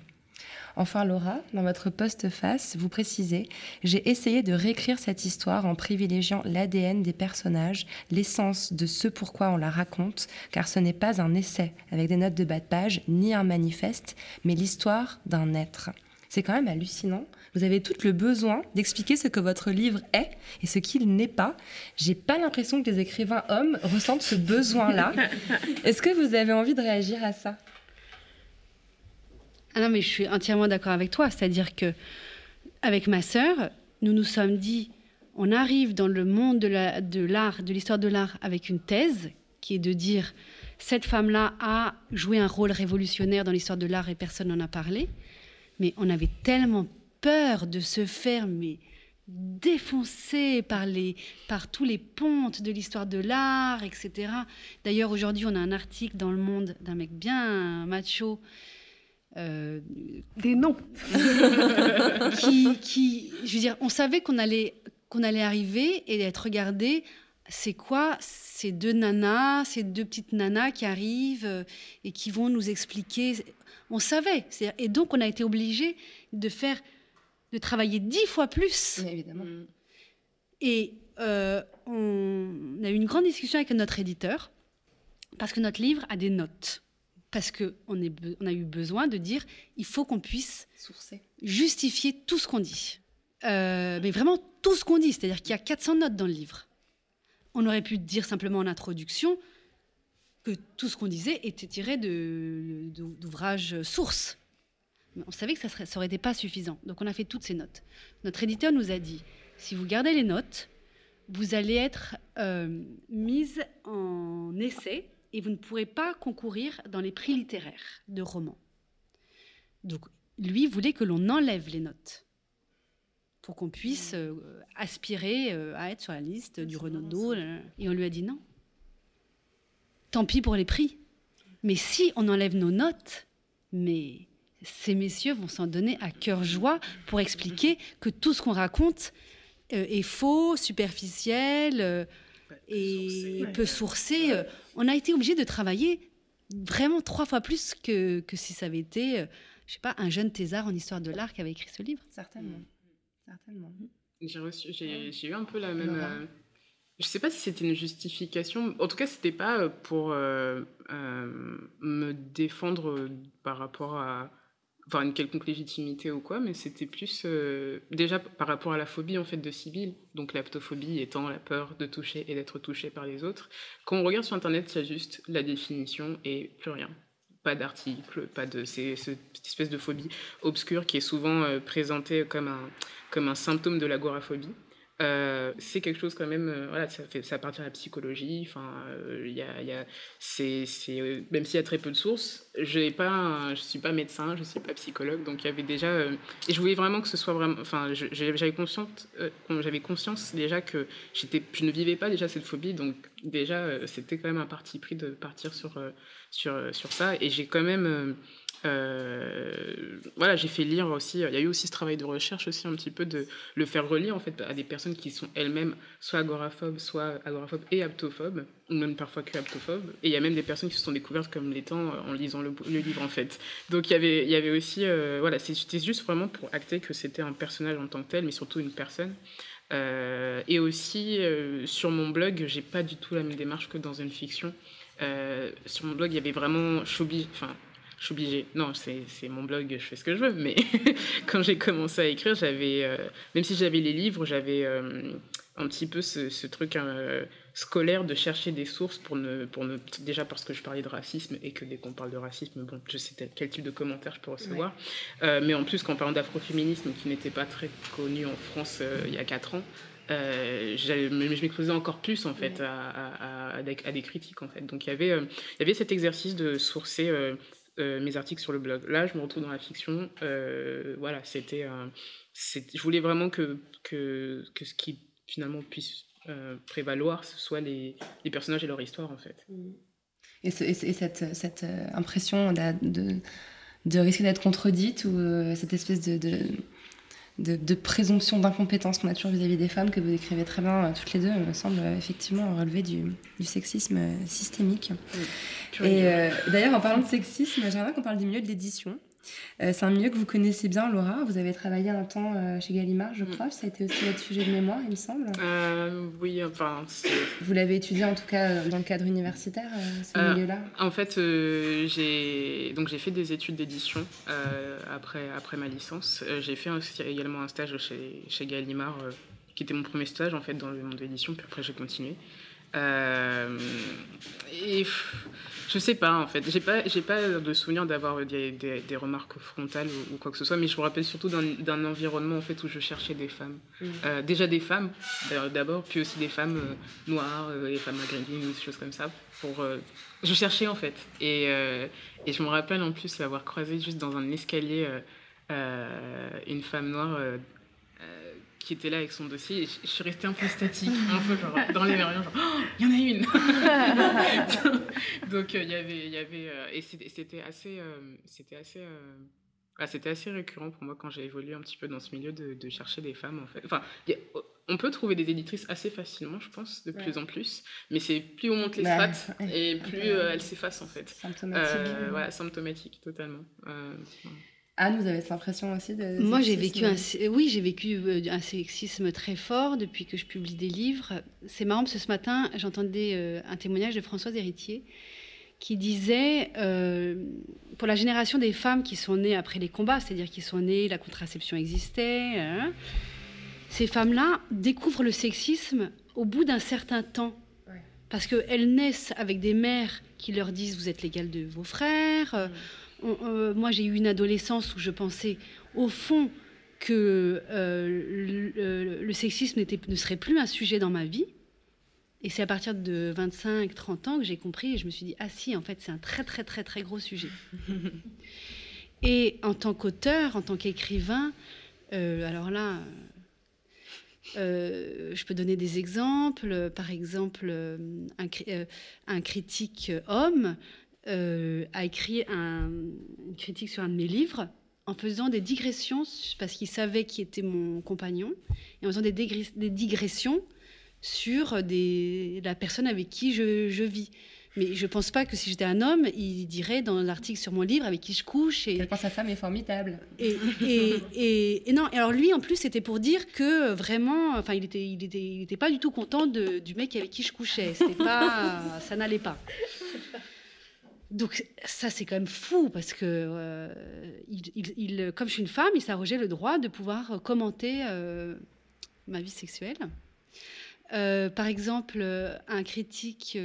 Enfin, Laura, dans votre post-face, vous précisez J'ai essayé de réécrire cette histoire en privilégiant l'ADN des personnages, l'essence de ce pourquoi on la raconte, car ce n'est pas un essai avec des notes de bas de page, ni un manifeste, mais l'histoire d'un être. C'est quand même hallucinant. Vous avez tout le besoin d'expliquer ce que votre livre est et ce qu'il n'est pas. J'ai pas l'impression que les écrivains hommes ressentent ce besoin-là. Est-ce que vous avez envie de réagir à ça?
Ah non, mais je suis entièrement d'accord avec toi. C'est-à-dire que avec ma sœur, nous nous sommes dit, on arrive dans le monde de la- de l'art, de l'histoire de l'art, avec une thèse qui est de dire cette femme-là a joué un rôle révolutionnaire dans l'histoire de l'art et personne n'en a parlé. Mais on avait tellement peur de se faire mais défoncer par, les, par tous les pontes de l'histoire de l'art, etc. D'ailleurs, aujourd'hui, on a un article dans Le Monde d'un mec bien macho euh,
Des noms.
qui, qui, je veux dire, on savait qu'on allait, qu'on allait arriver et être regardé. C'est quoi ces deux nanas, ces deux petites nanas qui arrivent euh, et qui vont nous expliquer On savait. Et donc, on a été obligé de faire, de travailler dix fois plus.
Évidemment.
Et euh, on a eu une grande discussion avec notre éditeur Parce que notre livre a des notes. Parce qu'on on a eu besoin de dire, il faut qu'on puisse
Sourcer.
justifier tout ce qu'on dit. Euh, mais vraiment tout ce qu'on dit, c'est-à-dire qu'il y a 400 notes dans le livre. On aurait pu dire simplement en introduction que tout ce qu'on disait était tiré d'ouvrages sources. Mais on savait que ça ne ça aurait été pas suffisant. Donc on a fait toutes ces notes. Notre éditeur nous a dit, si vous gardez les notes, vous allez être euh, mise en essai et vous ne pourrez pas concourir dans les prix littéraires de romans. Donc lui voulait que l'on enlève les notes pour qu'on puisse euh, aspirer euh, à être sur la liste du Renaudot. Et on lui a dit non. Tant pis pour les prix. Mais si on enlève nos notes, mais ces messieurs vont s'en donner à cœur joie pour expliquer que tout ce qu'on raconte euh, est faux, superficiel et peu sourcé. Euh, On a été obligé de travailler vraiment trois fois plus que, que si ça avait été, euh, je sais pas, un jeune thésard en histoire de l'art qui avait écrit ce livre.
Certainement. Certainement.
J'ai reçu, j'ai, j'ai eu un peu la même. Euh, je sais pas si c'était une justification. En tout cas, c'était pas euh, pour euh, euh, me défendre par rapport à, enfin, une quelconque légitimité ou quoi, mais c'était plus euh, déjà par rapport à la phobie en fait de Sibylle. Donc l'aptophobie étant la peur de toucher et d'être touché par les autres. Quand on regarde sur internet, il y a juste la définition et plus rien. Pas d'article, pas de c'est cette espèce de phobie obscure qui est souvent euh, présentée comme un comme un symptôme de l'agoraphobie. Euh, c'est quelque chose quand même, euh, voilà, ça, fait, ça appartient à la psychologie. Enfin, euh, y a, euh, même s'il y a très peu de sources, pas, je suis pas médecin, je suis pas psychologue, donc il y avait déjà, et je voulais vraiment que ce soit vraiment, enfin, j'avais conscience, j'avais conscience déjà que j'étais, je ne vivais pas déjà cette phobie, donc déjà c'était quand même un parti pris de partir sur, sur, sur ça, et j'ai quand même euh, euh, voilà, j'ai fait lire aussi. Il y a eu aussi ce travail de recherche aussi un petit peu de le faire relire en fait à des personnes qui sont elles-mêmes soit agoraphobes, soit agoraphobes et aptophobes, ou même parfois que aptophobes. Et il y a même des personnes qui se sont découvertes comme l'étant euh, en lisant le, livre en fait. Donc il y avait, y avait aussi, euh, voilà, c'était juste vraiment pour acter que c'était un personnage en tant que tel, mais surtout une personne. Euh, et aussi euh, sur mon blog, j'ai pas du tout la même démarche que dans une fiction. Euh, sur mon blog, il y avait vraiment, je enfin, je suis obligée. Non, c'est mon blog, je fais ce que je veux. Mais quand j'ai commencé à écrire, j'avais, euh, même si j'avais les livres, j'avais euh, un petit peu ce, ce truc euh, scolaire de chercher des sources pour ne, pour ne, déjà parce que je parlais de racisme et que dès qu'on parle de racisme, bon, je sais quel type de commentaires je peux recevoir. Mais en plus, qu'en parlant d'afroféminisme, qui n'était pas très connu en France il y a 4 ans, euh, je m'exposais encore plus en fait à, à- à- à des, à des critiques en fait. Donc il y avait, euh, il y avait cet exercice de sourcer euh, euh, mes articles sur le blog. Là, je me retrouve dans la fiction. euh, voilà, c'était, je voulais vraiment que, que, que ce qui finalement puisse euh, prévaloir, ce soit les, les personnages et leur histoire en fait.
Et, ce- et ce- et cette, cette impression d'a- de, de risquer d'être contredite ou cette espèce de, de, de- de présomption d'incompétence qu'on a toujours vis-à-vis des femmes que vous décrivez très bien euh, toutes les deux me semble euh, effectivement relever du, du sexisme euh, systémique.
Et
euh, d'ailleurs, en parlant de sexisme, j'aimerais qu'on parle du milieu de l'édition. Euh, c'est un milieu que vous connaissez bien, Laura. Vous avez travaillé un temps euh, chez Gallimard, je crois. Ça a été aussi votre sujet de mémoire, il me semble.
Euh, oui, enfin,
Vous l'avez étudié en tout cas dans le cadre universitaire, ce milieu-là?
En fait, j'ai donc j'ai fait des études d'édition après après ma licence. J'ai fait aussi également un stage chez chez Gallimard, qui était mon premier stage en fait dans le monde de l'édition. Puis après j'ai continué. Euh, et je sais pas en fait. J'ai pas j'ai pas de souvenir d'avoir des, des, des remarques frontales ou, ou quoi que ce soit. Mais je me rappelle surtout d'un environnement en fait où je cherchais des femmes. Euh, déjà des femmes d'abord, puis aussi des femmes euh, noires, euh, les femmes maghrébines ou des choses comme ça. Pour, je cherchais en fait. Et, et je me rappelle en plus avoir croisé juste dans un escalier une femme noire qui était là avec son dossier. Et je, je suis restée un peu statique, un peu genre dans les verres, genre Oh, il y en a une Donc euh, il y avait, il y avait euh, et c'était assez, c'était assez. euh, ah, c'était assez récurrent pour moi quand j'ai évolué un petit peu dans ce milieu de, de chercher des femmes en fait. Enfin, a- on peut trouver des éditrices assez facilement, je pense, de plus en plus, mais c'est plus on monte les
Bah,
strates et plus euh, elles s'effacent en fait.
Symptomatique.
Euh, voilà, symptomatique totalement. Euh,
Anne, vous avez cette impression aussi de.
Moi, j'ai vécu un, oui, j'ai vécu euh, un sexisme très fort depuis que je publie des livres. C'est marrant parce que ce matin, j'entendais euh, un témoignage de Françoise Héritier qui disait, euh, pour la génération des femmes qui sont nées après les combats, c'est-à-dire qui sont nées, la contraception existait, hein, ces femmes-là découvrent le sexisme au bout d'un certain temps. Parce qu'elles naissent avec des mères qui leur disent vous êtes l'égal de vos frères. Euh, moi, j'ai eu une adolescence où je pensais, au fond, que euh, le, sexisme ne serait plus un sujet dans ma vie. Et c'est à partir de 25-30 ans que j'ai compris et je me suis dit, ah si, en fait, c'est un très, très, très, très gros sujet. et en tant qu'auteur, en tant qu'écrivain, euh, alors là, euh, je peux donner des exemples. Par exemple, un critique homme euh, a écrit un- une critique sur un de mes livres en faisant des digressions, parce qu'il savait qui était mon compagnon, et en faisant des, digressions sur des, la personne avec qui je, je vis. Mais je pense pas que si j'étais un homme, il dirait dans l'article sur mon livre avec qui je couche. Et,
Quelle sa femme est formidable.
et, et, et- et non, et alors lui, en plus, c'était pour dire que vraiment, enfin, il était, il était, il était pas du tout content de- du mec avec qui je couchais. C'était pas, ça n'allait pas. Donc ça, c'est quand même fou parce que euh, comme je suis une femme, il s'arrogeait le droit de pouvoir commenter euh, ma vie sexuelle. Euh, par exemple, un critique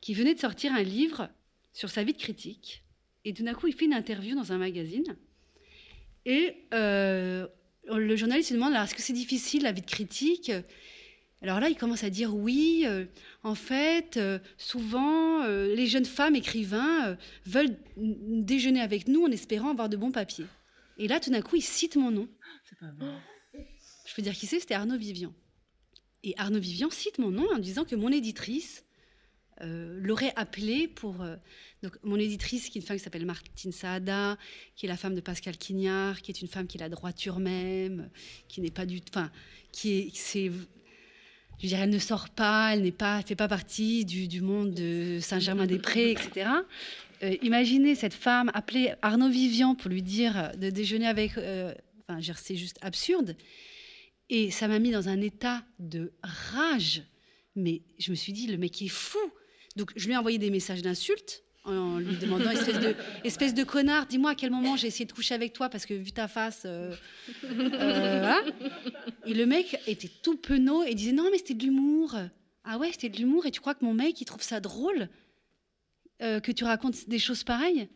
qui venait de sortir un livre sur sa vie de critique, et tout d'un coup, il fait une interview dans un magazine, et le journaliste lui demande alors, est-ce que c'est difficile la vie de critique? Alors là, il commence à dire oui, euh, en fait, euh, souvent, euh, les jeunes femmes écrivains veulent déjeuner avec nous en espérant avoir de bons papiers. Et là, tout d'un coup, il cite mon nom. Je peux dire qui c'est C'était Arnaud Vivian. Et Arnaud Vivian cite mon nom en disant que mon éditrice l'aurait appelé pour. donc, mon éditrice, qui est une femme qui s'appelle Martine Saada, qui est la femme de Pascal Quignard, qui est une femme qui est la droiture même, qui n'est pas du. Enfin, qui est. c'est je dirais, elle ne sort pas, elle n'est pas, fait pas partie du, monde de Saint-Germain-des-Prés, etc. Euh, imaginez cette femme appeler Arnaud Vivian pour lui dire de déjeuner avec. euh, enfin, veux c'est juste absurde. Et ça m'a mis dans un état de rage. Mais je me suis dit, le mec est fou. Donc, je lui ai envoyé des messages d'insultes en lui demandant, espèce de, espèce de connard, dis-moi à quel moment j'ai essayé de coucher avec toi parce que vu ta face. euh, euh, voilà. Et le mec était tout penaud et disait non mais c'était de l'humour. Ah ouais c'était de l'humour et tu crois que mon mec il trouve ça drôle euh, que tu racontes des choses pareilles?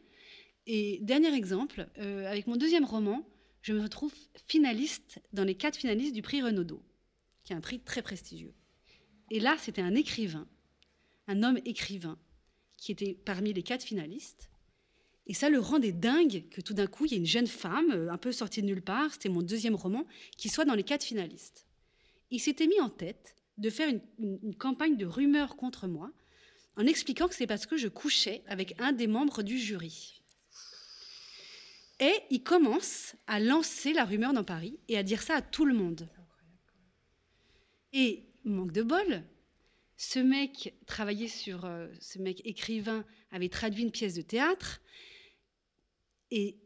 Et dernier exemple, avec mon deuxième roman, je me retrouve finaliste dans les quatre finalistes du prix Renaudot, qui est un prix très prestigieux. Et là c'était un écrivain, un homme écrivain, qui était parmi les quatre finalistes. Et ça le rendait dingue que tout d'un coup, il y ait une jeune femme, euh, un peu sortie de nulle part, c'était mon deuxième roman, qui soit dans les quatre finalistes. Il s'était mis en tête de faire une, campagne de rumeurs contre moi, en expliquant que c'est parce que je couchais avec un des membres du jury. Et il commence à lancer la rumeur dans Paris et à dire ça à tout le monde. Et manque de bol, ce mec travaillait sur, euh, ce mec écrivain avait traduit une pièce de théâtre et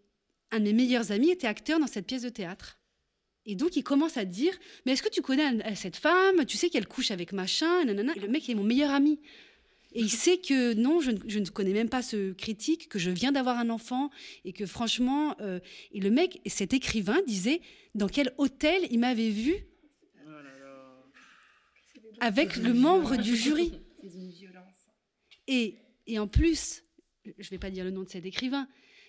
un de mes meilleurs amis était acteur dans cette pièce de théâtre. Et donc il commence à dire mais est-ce que tu connais euh, cette femme? Tu sais qu'elle couche avec machin, nanana. Le mec est mon meilleur ami. Et il sait que non, je, ne- je ne connais même pas ce critique, que je viens d'avoir un enfant et que franchement, euh, et le mec, cet écrivain disait dans quel hôtel il m'avait vu avec le membre du jury. Et, et en plus, je ne vais pas dire le nom de cet écrivain,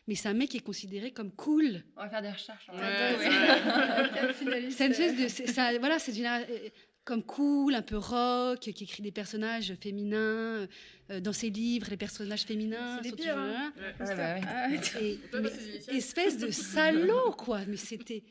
mais c'est un mec qui est considéré comme cool.
On va faire des recherches.
C'est une espèce de, c'est- ça, voilà, c'est une- euh, comme cool, un peu rock, qui écrit des personnages féminins euh, dans ses livres, les personnages féminins.
C'est
toujours-
hein.
Ouais, bah ouais.
Ah,
Et- mais-
bah, c'est
espèce de salaud, quoi. Mais c'était.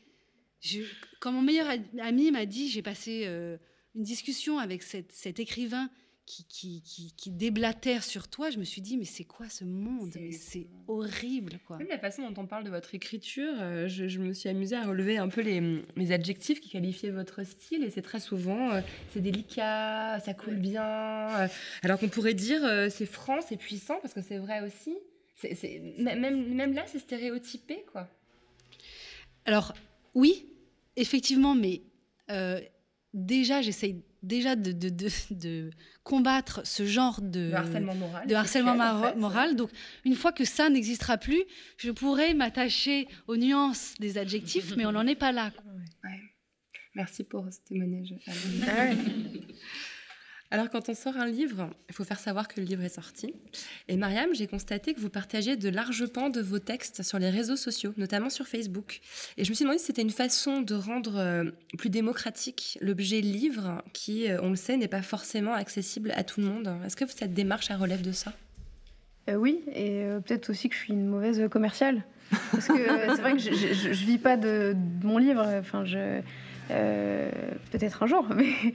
Quand mon meilleur ami m'a dit, j'ai passé euh, une discussion avec cet, cet écrivain qui, qui, qui, qui déblatère sur toi, je me suis dit, mais c'est quoi ce monde?
C'est-
Mais c'est horrible, quoi.
Même la façon dont on parle de votre écriture, euh, je, je me suis amusée à relever un peu les, les adjectifs qui qualifiaient votre style, et c'est très souvent, euh, c'est délicat, ça coule bien, euh, alors qu'on pourrait dire c'est franc, c'est puissant, parce que c'est vrai aussi. M- même, même là, c'est stéréotypé, quoi.
Alors, oui, effectivement, mais euh, déjà, j'essaye déjà de, de, de, de combattre ce genre de,
Le harcèlement moral.
de harcèlement
en fait.
moral. Donc, une fois que ça n'existera plus, je pourrais m'attacher aux nuances des adjectifs, mais on n'en est pas là.
Ouais. Merci pour ce témoignage. Alors, quand on sort un livre, il faut faire savoir que le livre est sorti. Et Mariam, j'ai constaté que vous partagiez de larges pans de vos textes sur les réseaux sociaux, notamment sur Facebook. Et je me suis demandé si c'était une façon de rendre euh, plus démocratique l'objet livre, qui, euh, on le sait, n'est pas forcément accessible à tout le monde. Est-ce que cette démarche relève de ça?
Euh, oui, et peut-être aussi que je suis une mauvaise commerciale. Parce que c'est vrai que je, je vis pas de, mon livre. Enfin, peut-être un jour, mais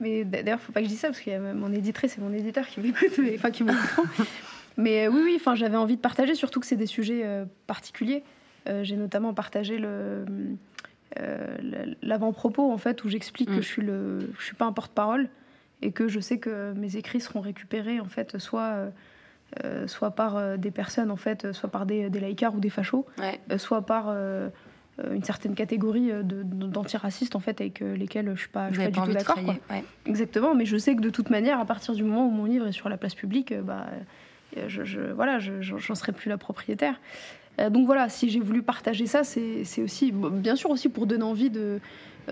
mais d'ailleurs, faut pas que je dise ça parce qu'il y a mon éditrice et mon éditeur qui m'écoutent, mais- enfin qui m'écouteront. Mais euh, oui, oui, enfin, j'avais envie de partager, surtout que c'est des sujets euh, particuliers. Euh, J'ai notamment partagé le euh, l'avant-propos en fait où j'explique
Mm.
que je suis le, je suis pas un porte-parole et que je sais que mes écrits seront récupérés en fait soit soit par des personnes en fait, soit par des, des laïcars ou des fachos,
Ouais.
soit par une certaine catégorie euh, d'antiracistes en fait avec euh, lesquels je suis pas, je suis pas du tout d'accord.
Ouais.
Exactement, mais je sais que de toute manière, à partir du moment où mon livre est sur la place publique, euh, bah, euh, je, je- voilà, je- je- j'en serai plus la propriétaire. Euh, donc voilà, si j'ai voulu partager ça, c'est aussi, bien sûr aussi pour donner envie de,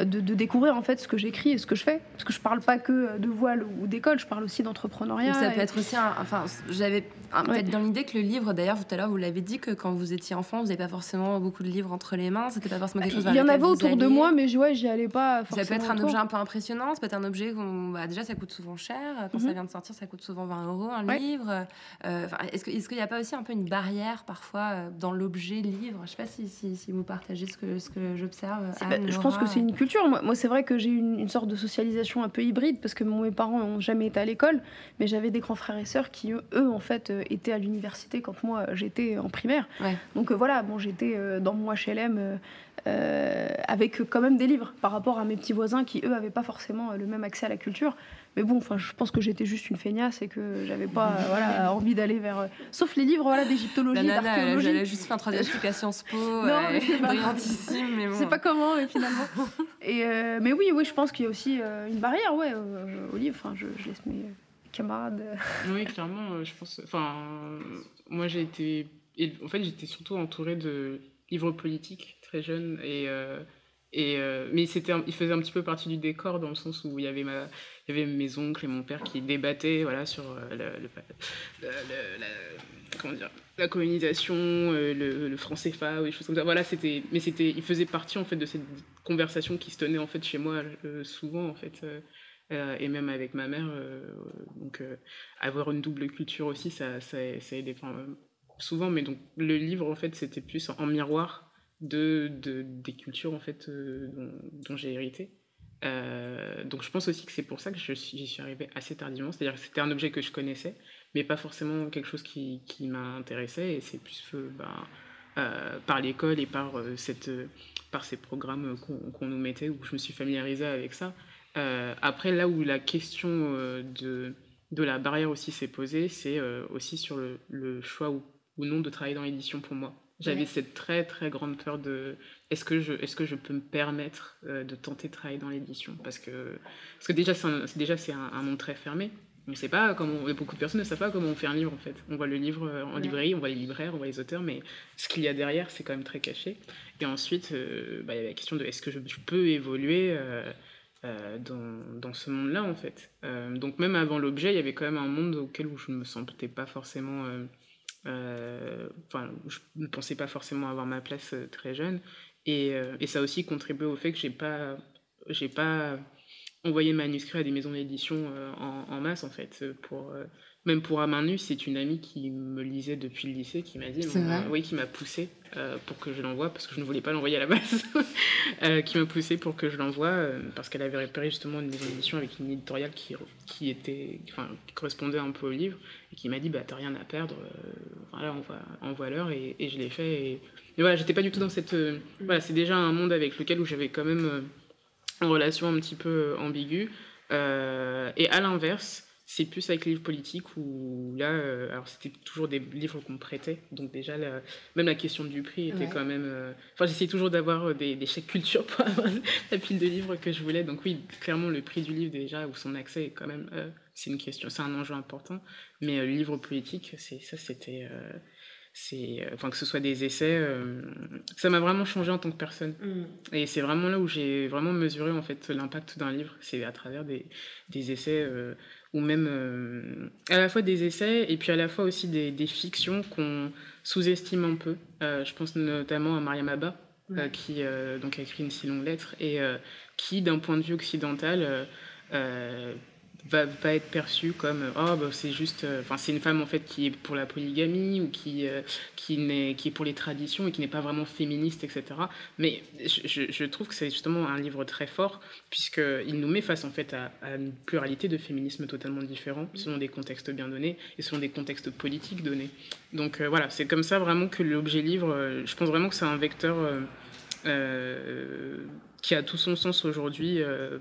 de, de découvrir en fait ce que j'écris et ce que je fais. Parce que je parle pas que de voile ou d'école, je parle aussi d'entrepreneuriat.
Ça peut être aussi un. Enfin, j'avais
Ouais.
peut-être dans l'idée que le livre, d'ailleurs, tout à l'heure, vous l'avez dit que quand vous étiez enfant, vous n'avez pas forcément beaucoup de livres entre les mains. C'était pas forcément quelque chose
Il y en avait autour de moi, mais je- ouais, j'y allais pas
Ça peut être un
autour.
objet un peu impressionnant, ça peut être un objet qu'on. bah, déjà, ça coûte souvent cher. Quand ça
Mhm.
vient de sortir, ça coûte souvent 20 euros un
Ouais.
livre. Euh, est-ce que- est-ce qu'il n'y a pas aussi un peu une barrière parfois euh, dans l'objet livre? Je sais pas si, si, si vous partagez ce que, ce que j'observe.
Je pense que c'est
euh.
une culture. Moi, moi, c'est vrai que j'ai une, une sorte de socialisation un peu hybride parce que mes parents n'ont jamais été à l'école, mais j'avais des grands frères et sœurs qui, eux, en fait, euh, étaient à l'université quand moi j'étais en primaire.
Ouais.
Donc euh, voilà, bon, j'étais euh, dans mon HLM euh, avec quand même des livres par rapport à mes petits voisins qui, eux, n'avaient pas forcément euh, le même accès à la culture. Mais bon, enfin, je pense que j'étais juste une feignasse et que j'avais pas euh, voilà, envie d'aller vers. euh, Sauf les livres voilà, d'égyptologie, d'archéologie.
a juste fait un troisième à Sciences Po.
Non, mais c'est
est
pas-
brillantissime, mais
Je
bon.
sais pas comment, mais finalement. Et euh, mais oui, oui, je pense qu'il y a aussi euh, une barrière, ouais, euh, au livre. Enfin, je, je laisse mes camarades.
Oui, clairement, je pense. Enfin, moi j'ai été. En fait, j'étais surtout entourée de livres politiques jeune. Et, euh, et, euh, mais c'était il faisait un petit peu partie du décor dans le sens où il y avait, ma, il y avait mes oncles et mon père qui débattaient voilà, sur euh, le, la, comment dire, la colonisation, le, le franc CFA, ou des choses comme ça. Voilà, c'était, mais c'était, il faisait partie en fait de cette conversation qui se tenait en fait chez moi souvent en fait. et même avec ma mère, donc avoir une double culture aussi, ça, ça, ça aidait souvent. Mais donc le livre, en fait, c'était plus en miroir de, de, des cultures en fait euh, dont, j'ai hérité. Euh, donc je pense aussi que c'est pour ça que je suis, j'y suis arrivée assez tardivement. C'est-à-dire que c'était un objet que je connaissais, mais pas forcément quelque chose qui, qui m'intéressait. Et c'est plus euh, ben, euh, par l'école et par, cette, par ces programmes qu'on, nous mettait où je me suis familiarisée avec ça. Après, là où la question de, de la barrière aussi s'est posée, c'est aussi sur le, le choix ou, ou non de travailler dans l'édition pour moi. J'avais
Ouais.
cette très très grande peur de est-ce que je est-ce que je peux me permettre euh, de tenter de travailler dans l'édition? Parce que parce que déjà c'est déjà c'est un, un monde très fermé. On sait pas comment beaucoup de personnes ne savent pas comment on fait un livre en fait. On voit le livre euh, en
Ouais.
librairie, on voit les libraires, on voit les auteurs, mais ce qu'il y a derrière c'est quand même très caché. Et ensuite euh, bah, il y avait la question de est-ce que je, je peux évoluer euh, dans, dans ce monde-là en fait? Donc même avant l'objet, il y avait quand même un monde auquel où je ne me sentais pas forcément enfin, je ne pensais pas forcément avoir ma place euh, très jeune. Et, euh, ça aussi contribué au fait que j'ai pas, pas envoyé le manuscrit à des maisons d'édition euh, en, en masse, en fait. euh, Pour, euh, même pour À main nue, c'est une amie qui me lisait depuis le lycée qui m'a dit, bon, euh, oui, qui m'a poussé euh, pour que je l'envoie, parce que je ne voulais pas l'envoyer à la base, euh, qui m'a poussé pour que je l'envoie, euh, parce qu'elle avait repéré justement une maison d'édition avec une éditoriale qui, qui, était, enfin, qui correspondait un peu au livre, et qui m'a dit, bah, t'as rien à perdre, voilà, envoie, envoie leur, et, et je l'ai fait. Et, et voilà, j'étais pas du tout dans cette. voilà, c'est déjà un monde avec lequel où j'avais quand même une relation un petit peu ambiguë. Et à l'inverse, c'est plus avec les livres politiques où là, euh, alors c'était toujours des livres qu'on me prêtait, donc déjà même la question du prix était quand même. euh, Enfin, j'essayais toujours d'avoir euh, des, des chèques culture pour avoir la pile de livres que je voulais. Donc oui, clairement le prix du livre déjà ou son accès est quand même, euh, c'est une question, c'est un enjeu important. Mais euh, le livre politique, c'est ça, c'était, euh, c'est, euh, enfin que ce soit des essais, euh, ça m'a vraiment changé en tant que personne. Et c'est vraiment là où j'ai vraiment mesuré en fait l'impact d'un livre. C'est à travers des, des essais euh, ou même euh, à la fois des essais et puis à la fois aussi des, des fictions qu'on sous-estime un peu. Euh, je pense notamment à Mariam Abba euh, qui donc a écrit une si longue lettre et qui d'un point de vue occidental va, va être perçue comme euh, oh bah, c'est juste euh, enfin c'est une femme en fait qui est pour la polygamie ou qui euh, qui n'est qui est pour les traditions et qui n'est pas vraiment féministe etc mais je, trouve que c'est justement un livre très fort puisque il nous met face en fait à, une pluralité de féminismes totalement différents selon des contextes bien donnés et selon des contextes politiques donnés. Donc voilà c'est comme ça vraiment que l'objet livre je pense vraiment que c'est un vecteur qui a tout son sens aujourd'hui, euh,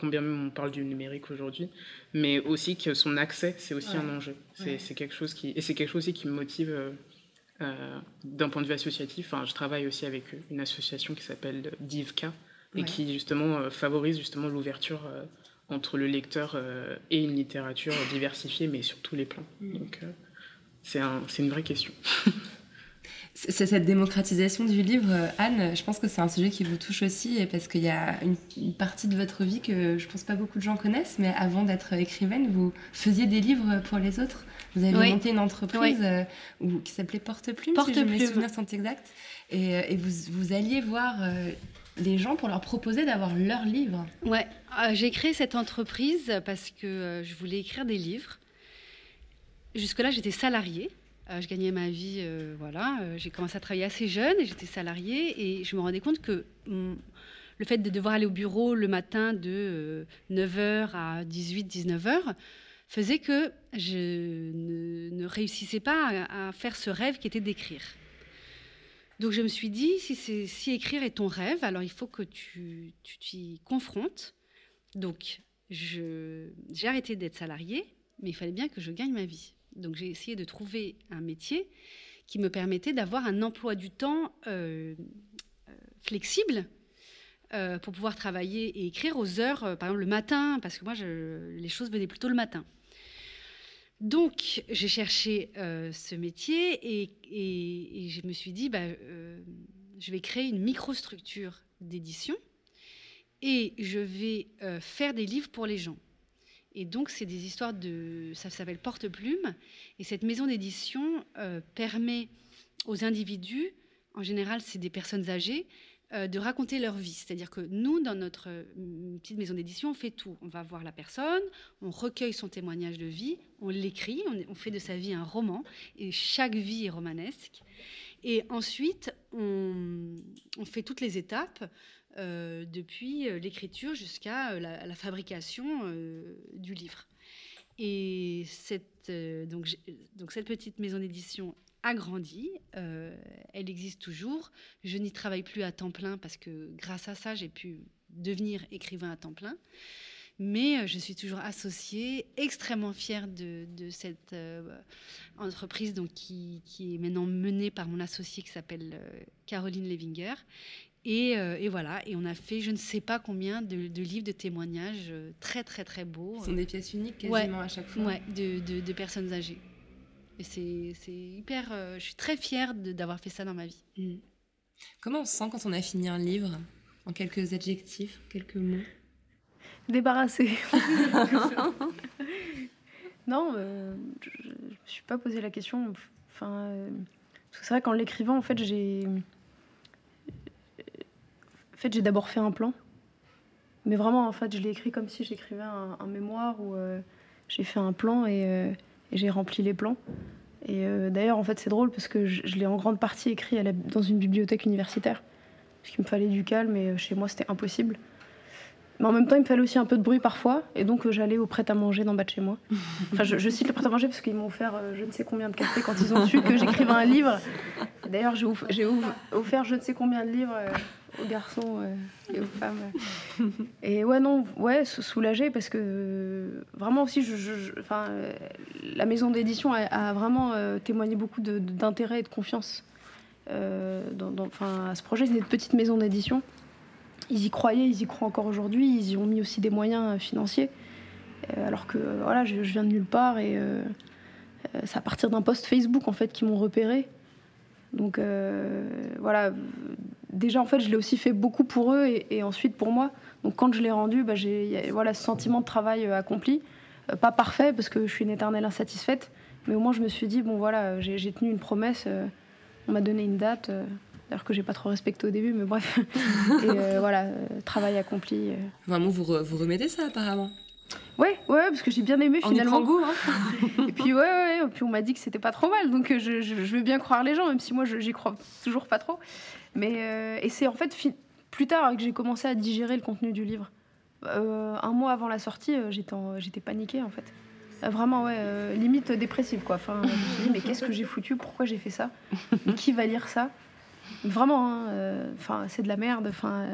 combien même on parle du numérique aujourd'hui, mais aussi que son accès, c'est aussi
Ouais.
un enjeu. C'est
Ouais.
quelque chose qui et c'est quelque chose aussi qui me motive euh, euh, d'un point de vue associatif. Enfin, je travaille aussi avec une association qui s'appelle Divka et
Ouais.
qui justement euh, favorise justement l'ouverture euh, entre le lecteur euh, et une littérature diversifiée, mais sur tous les plans. Donc euh, c'est un, c'est une vraie question.
C'est cette démocratisation du livre, euh, Anne, je pense que c'est un sujet qui vous touche aussi, parce qu'il y a une, une partie de votre vie que je pense pas beaucoup de gens connaissent, mais avant d'être écrivaine, vous faisiez des livres pour les autres. Vous avez
Oui.
monté une entreprise euh, où- qui s'appelait Porte-Plume, si je mes souvenirs sont exacts, et, euh, et vous, vous alliez voir les gens pour leur proposer d'avoir leur livre.
Ouais, euh, j'ai créé cette entreprise parce que euh, je voulais écrire des livres. Jusque-là, j'étais salariée. Euh, je gagnais ma vie, euh, voilà. Euh, j'ai commencé à travailler assez jeune et j'étais salariée et je me rendais compte que hum, le fait de devoir aller au bureau le matin de 9h à 18-19h faisait que je ne, réussissais pas à, faire ce rêve qui était d'écrire. Donc je me suis dit, si, si écrire est ton rêve, alors il faut que tu t'y confrontes. Donc j'ai arrêté d'être salariée, mais il fallait bien que je gagne ma vie. Donc j'ai essayé de trouver un métier qui me permettait d'avoir un emploi du temps euh, euh, flexible euh, pour pouvoir travailler et écrire aux heures, par exemple le matin, parce que moi les choses venaient plutôt le matin. Donc, j'ai cherché ce métier et, je me suis dit, bah, je vais créer une microstructure d'édition et je vais faire des livres pour les gens. Et donc, c'est des histoires de. Ça s'appelle Porte-Plume. Et cette maison d'édition euh, permet aux individus, en général, c'est des personnes âgées, euh, de raconter leur vie. C'est-à-dire que nous, dans notre euh, petite maison d'édition, on fait tout. On va voir la personne, on recueille son témoignage de vie, on l'écrit, on, fait de sa vie un roman, et chaque vie est romanesque. Et ensuite, on fait toutes les étapes, euh, depuis euh, l'écriture jusqu'à euh, la, fabrication du livre. Et cette, donc, cette petite maison d'édition a grandi, elle existe toujours. Je n'y travaille plus à temps plein parce que grâce à ça, j'ai pu devenir écrivain à temps plein. Mais je suis toujours associée, extrêmement fière de, cette entreprise donc, qui, est maintenant menée par mon associée qui s'appelle Caroline Levinger. Et, euh, et voilà, et on a fait je ne sais pas combien de, de livres de témoignages euh, très très très beaux.
Ce sont des pièces uniques quasiment
Ouais,
à chaque fois.
Ouais, de, de- de personnes âgées. Et c'est hyper. euh, je suis très fière d'avoir fait ça dans ma vie.
Mm. Comment on se sent quand on a fini un livre En quelques adjectifs, quelques mots?
Débarrassé. non, euh, je ne me suis pas posé la question. Enfin, euh, c'est vrai qu'en l'écrivant, en fait, j'ai. En fait, j'ai d'abord fait un plan. Mais vraiment, en fait, je l'ai écrit comme si j'écrivais un, mémoire où euh, j'ai fait un plan et, euh, et j'ai rempli les plans. Et euh, d'ailleurs, en fait, c'est drôle parce que je, l'ai en grande partie écrit dans une bibliothèque universitaire. Parce qu'il me fallait du calme et chez moi, c'était impossible. Mais en même temps, il me fallait aussi un peu de bruit parfois. Et donc, j'allais au prêt-à-manger d'en bas de chez moi. Enfin, je, cite le prêt-à-manger parce qu'ils m'ont offert je ne sais combien de cafés quand ils ont su que j'écrivais un livre. D'ailleurs, j'ai off- j'ai off- offert je ne sais combien de livres aux garçons et aux femmes. Et ouais, non, ouais, soulagée parce que vraiment aussi, je, enfin, la maison d'édition a, vraiment témoigné beaucoup d'intérêt et de confiance dans, à ce projet. C'est une petite maison d'édition. Ils y croyaient, ils y croient encore aujourd'hui. Ils y ont mis aussi des moyens financiers. alors que voilà, je, viens de nulle part et c'est à partir d'un post Facebook en fait qui m'ont repéré donc euh, voilà, déjà en fait je l'ai aussi fait beaucoup pour eux et, ensuite pour moi. Donc quand je l'ai rendu, bah, j'ai voilà ce sentiment de travail euh, accompli, euh, pas parfait parce que je suis une éternelle insatisfaite, mais au moins je me suis dit bon voilà j'ai tenu une promesse, on m'a donné une date. D'ailleurs que j'ai pas trop respecté au début, mais bref. et voilà, travail accompli.
Vraiment, vous, vous remettez ça apparemment?
Ouais, ouais, parce que j'ai bien aimé
on
finalement.
Goût, hein
Et puis ouais, ouais, puis on m'a dit que c'était pas trop mal, donc euh, je, je, veux bien croire les gens, même si moi j'y crois toujours pas trop. Mais euh, et c'est en fait plus tard que j'ai commencé à digérer le contenu du livre. Euh, un mois avant la sortie, j'étais paniquée en fait. Vraiment, ouais, limite dépressive quoi. Enfin, je me suis dit mais qu'est-ce que j'ai foutu? Pourquoi j'ai fait ça? Qui va lire ça? Vraiment, hein, enfin c'est de la merde. Enfin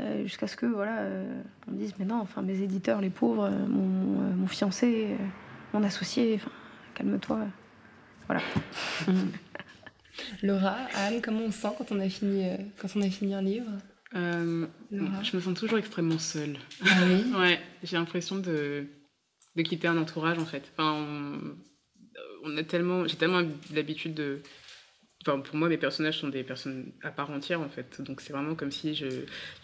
euh, jusqu'à ce que voilà, euh, on me dise mais non, enfin mes éditeurs, les pauvres, euh, mon, fiancé, mon associé, enfin calme-toi, voilà.
Laura, Anne, comment on se sent quand on a fini, quand on a fini un livre?
Je me sens toujours extrêmement seule.
Ah oui?
Ouais, j'ai l'impression de, de quitter un entourage en fait. Enfin, on a tellement, j'ai tellement l'habitude de pour moi, mes personnages sont des personnes à part entière, en fait. Donc, c'est vraiment comme si je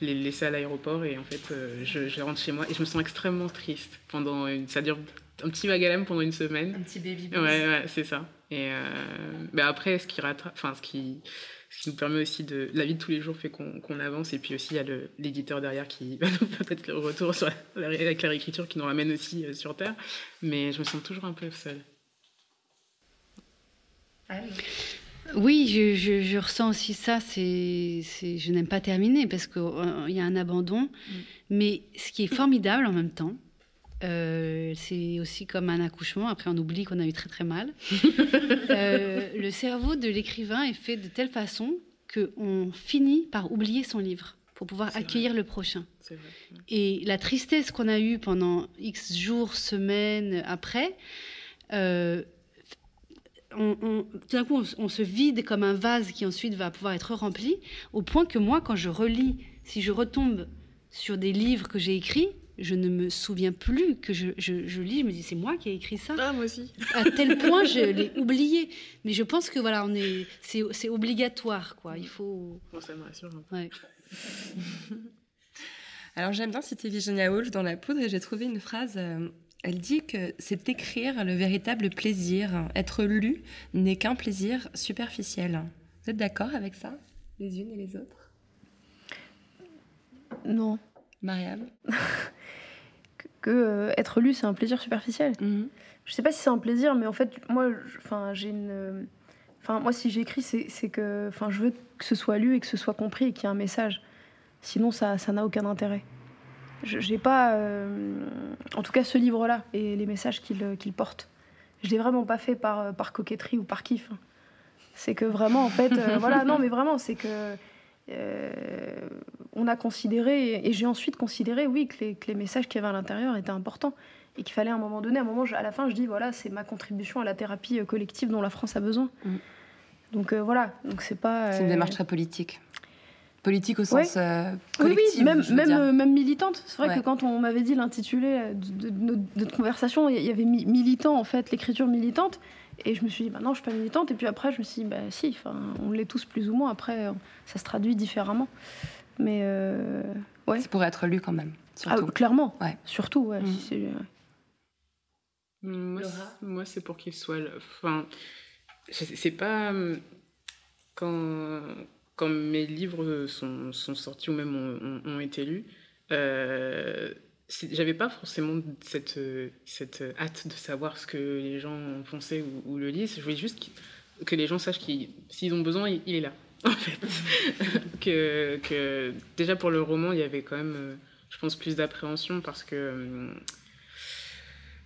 les laissais à l'aéroport et, en fait, euh, je, rentre chez moi et je me sens extrêmement triste. Pendant ça dure un petit magalème pendant une semaine.
Un petit baby
Ouais, ouais, c'est ça. Et euh, mais après, ce qui, enfin, ce, qui, ce qui nous permet aussi de. La vie de tous les jours fait qu'on avance. Et puis aussi, il y a l'éditeur derrière qui va nous peut-être le retour sur la, avec la réécriture qui nous ramène aussi euh, sur Terre. Mais je me sens toujours un peu seule.
Oui, je, je, ressens aussi ça. C'est, je n'aime pas terminer parce qu'il euh, y a un abandon. Mm. Mais ce qui est formidable en même temps, euh, c'est aussi comme un accouchement. Après, on oublie qu'on a eu très très mal. Euh, le cerveau de l'écrivain est fait de telle façon qu'on finit par oublier son livre pour pouvoir accueillir le prochain. Et la tristesse qu'on a eue pendant X jours, semaines après, on, tout d'un coup, on, se vide comme un vase qui ensuite va pouvoir être rempli, au point que moi, quand je relis, si je retombe sur des livres que j'ai écrits, je ne me souviens plus que je, lis, je me dis c'est moi qui ai écrit ça.
Ah, moi aussi.
À tel point je l'ai oublié. Mais je pense que voilà, on est, c'est, obligatoire, quoi. Il faut.
ça me rassure.
Ouais.
Alors j'aime bien citer Virginia Woolf dans La Poudre et j'ai trouvé une phrase euh, elle dit que c'est écrire le véritable plaisir. Être lu n'est qu'un plaisir superficiel. Vous êtes d'accord avec ça, les unes et les autres?
Non.
Mariam?
Que euh, être lu, c'est un plaisir superficiel.
Mhm.
Je sais pas si c'est un plaisir, mais en fait, moi, j'ai une. Enfin, moi, si j'écris, c'est que, enfin, je veux que ce soit lu et que ce soit compris et qu'il y ait un message. Sinon, ça, ça n'a aucun intérêt j'ai pas, euh, en tout cas ce livre-là et les messages qu'il euh, porte, je l'ai vraiment pas fait par, euh, par coquetterie ou par kiff. Hein. C'est que vraiment, en fait, voilà, non, mais vraiment, c'est que on a considéré et, j'ai ensuite considéré, oui, que les, que les messages qu'il y avait à l'intérieur étaient importants et qu'il fallait à un moment donné, à un moment, à la fin, je dis voilà, c'est ma contribution à la thérapie collective dont la France a besoin. Mm. Donc voilà, donc c'est pas.
C'est une démarche très politique. Politique au sens euh, collectif.
Oui, même, même, euh, même, militante. C'est vrai que quand on m'avait dit l'intitulé euh, de, notre conversation, il y avait militant, en fait, l'écriture militante. Et je me suis dit, bah non, je suis pas militante. Et puis après, je me suis dit, bah si, on l'est tous plus ou moins. Après, ça se traduit différemment. Mais ouais.
C'est pour être lu quand même.
Ah, clairement.
Ouais.
Surtout, ouais.
Moi, c'est pour qu'il soit. Enfin, c'est pas. Quand quand mes livres sont, sortis ou même ont, été lus, euh, j'avais pas forcément cette, cette hâte de savoir ce que les gens pensaient ou, le lisent. Je voulais juste que, les gens sachent qu'ils, s'ils ont besoin, il, est là. En fait. que, que, déjà pour le roman, il y avait quand même, je pense, plus d'appréhension parce que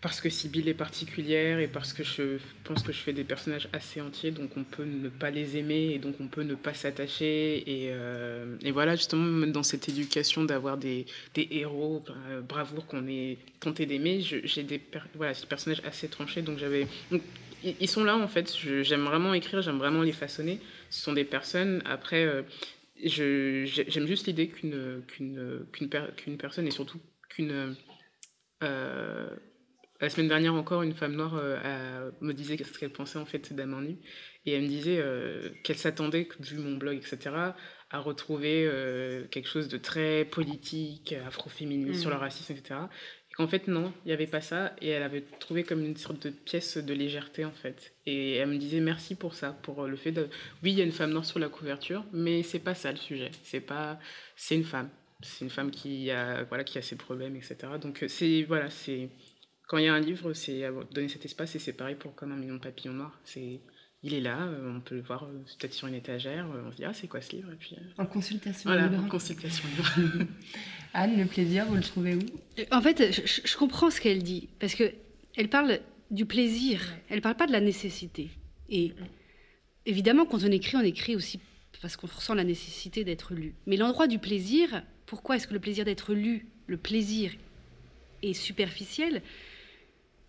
parce que Sibylle est particulière et parce que je pense que je fais des personnages assez entiers, donc on peut ne pas les aimer et donc on peut ne pas s'attacher. Et, euh, et, voilà, justement, dans cette éducation d'avoir des, des, héros, euh, bravoure qu'on est tenté d'aimer, j'ai des, voilà, des personnages assez tranchés, donc j'avais. Ils sont là en fait, j'aime vraiment écrire, j'aime vraiment les façonner. Ce sont des personnes, après, euh, j'aime juste l'idée qu'une personne et surtout qu'une. La semaine dernière encore, une femme noire euh, me disait ce qu'elle pensait en fait Nu. Et elle me disait euh, qu'elle s'attendait, vu mon blog, etc., à retrouver euh, quelque chose de très politique, afroféministe, sur le mmh. racisme, etc. Et qu'en fait, non, il n'y avait pas ça. Et elle avait trouvé comme une sorte de pièce de légèreté, en fait. Et elle me disait merci pour ça, pour le fait de. Oui, il y a une femme noire sur la couverture, mais c'est pas ça le sujet. C'est pas. C'est une femme. C'est une femme qui a, voilà, qui a ses problèmes, etc. Donc, c'est. Voilà, c'est quand il y a un livre, c'est donner cet espace et c'est pareil pour Comme un million de papillons noirs. C'est, il est là, euh, on peut le voir euh, peut-être sur une étagère, euh, on se dit ah c'est quoi ce livre? Et puis,
En consultation
voilà, libre. en consultation libre.
Anne, le plaisir, vous le trouvez où?
En fait, je, comprends ce qu'elle dit parce que elle parle du plaisir, elle parle pas de la nécessité. Et évidemment, quand on écrit, on écrit aussi parce qu'on ressent la nécessité d'être lu. Mais l'endroit du plaisir, pourquoi est-ce que le plaisir d'être lu, le plaisir est superficiel?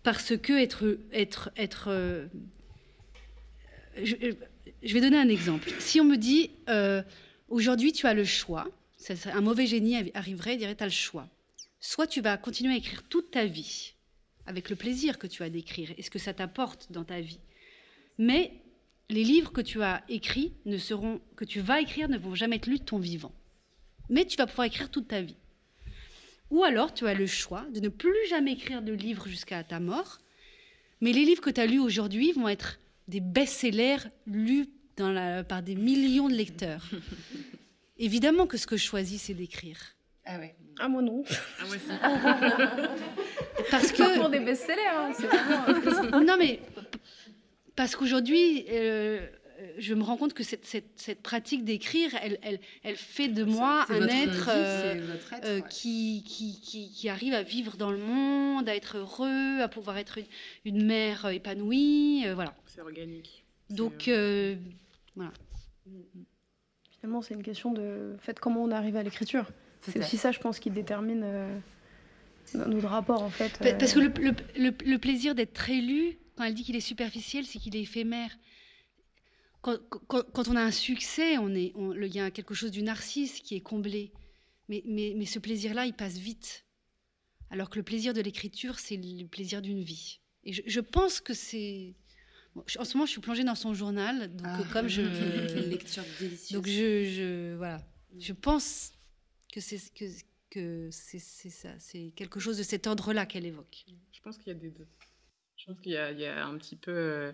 Parce que être, être, être euh, je, vais donner un exemple. Si on me dit euh, aujourd'hui tu as le choix, un mauvais génie arriverait et dirait tu as le choix. Soit tu vas continuer à écrire toute ta vie avec le plaisir que tu as d'écrire et ce que ça t'apporte dans ta vie, mais les livres que tu as écrits ne seront que tu vas écrire ne vont jamais être lus de ton vivant. Mais tu vas pouvoir écrire toute ta vie. Ou alors tu as le choix de ne plus jamais écrire de livres jusqu'à ta mort, mais les livres que tu as lus aujourd'hui vont être des best-sellers lus par des millions de lecteurs. Évidemment que ce que je choisis, c'est d'écrire.
Ah ouais. Ah moi non.
Ah moi
Parce que pour des best-sellers, hein,
vraiment... non mais parce qu'aujourd'hui, euh, je me rends compte que cette, cette, pratique d'écrire, elle, elle, elle, fait de moi un être, euh, euh, qui, qui, qui, arrive à vivre dans le monde, à être heureux, à pouvoir être une, mère épanouie. voilà.
C'est organique.
Donc, voilà.
Finalement, c'est une question de fait comment on arrive à l'écriture. C'est aussi ça, je pense, qui détermine notre rapport, en fait.
Parce que le, le, le plaisir d'être élu, quand elle dit qu'il est superficiel, c'est qu'il est éphémère quand, on a un succès, on est, il y a quelque chose du narcisse qui est comblé. Mais, mais, mais ce plaisir-là, il passe vite. Alors que le plaisir de l'écriture, c'est le plaisir d'une vie. Et je, pense que c'est. en ce moment, je suis plongée dans son journal, donc ah. comme je.
Quelle lecture délicieuse.
Donc je, je, voilà, je pense que c'est que, que c'est ça, c'est quelque chose de cet ordre-là qu'elle évoque.
Je pense qu'il y a des deux. Je pense qu'il y, y, a un petit peu euh,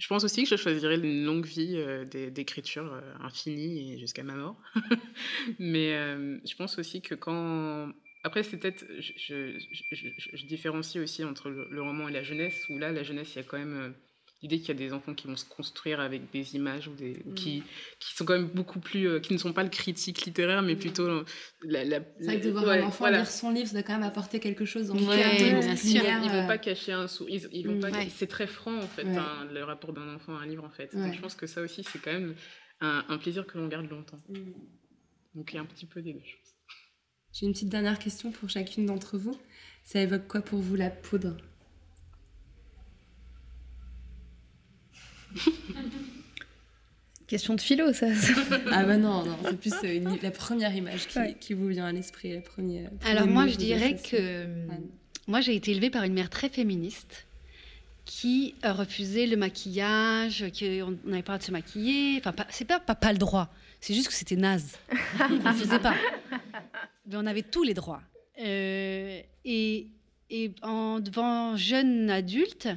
je pense aussi que je choisirais une longue vie euh, d'écriture euh, infinie et jusqu'à ma mort. Mais euh, je pense aussi que quand... Après, c'est peut-être... Je, je, différencie aussi entre le, roman et la jeunesse, où là, la jeunesse, il y a quand même l'idée qu'il y a des enfants qui vont se construire avec des images ou, des, mm. qui, qui sont quand même beaucoup plus euh, qui ne sont pas le critique littéraire mais mm. plutôt
la, la c'est vrai que de voir un enfant lire son livre ça doit quand même apporter quelque chose en
ouais, bien sûr. ils vont pas cacher un sou ils, ils vont mm. pas c'est très franc en fait hein, le rapport d'un enfant à un livre en fait. Donc je pense que ça aussi c'est quand même un, un, plaisir que l'on garde longtemps. Donc il y a un petit peu des deux choses
j'ai une petite dernière question pour chacune d'entre vous. Ça évoque quoi pour vous la poudre?
Question de philo, ça.
ah bah non, non c'est plus euh, la première image qui, vous vient à l'esprit. La première,
Alors moi, je dirais que moi, j'ai été élevée par une mère très féministe qui refusait le maquillage, qu'on n'avait pas le droit de se maquiller. Enfin, c'est pas, pas, pas le droit, c'est juste que c'était naze. on ne faisait pas. Mais on avait tous les droits. Euh, et, et en, devant jeune adulte,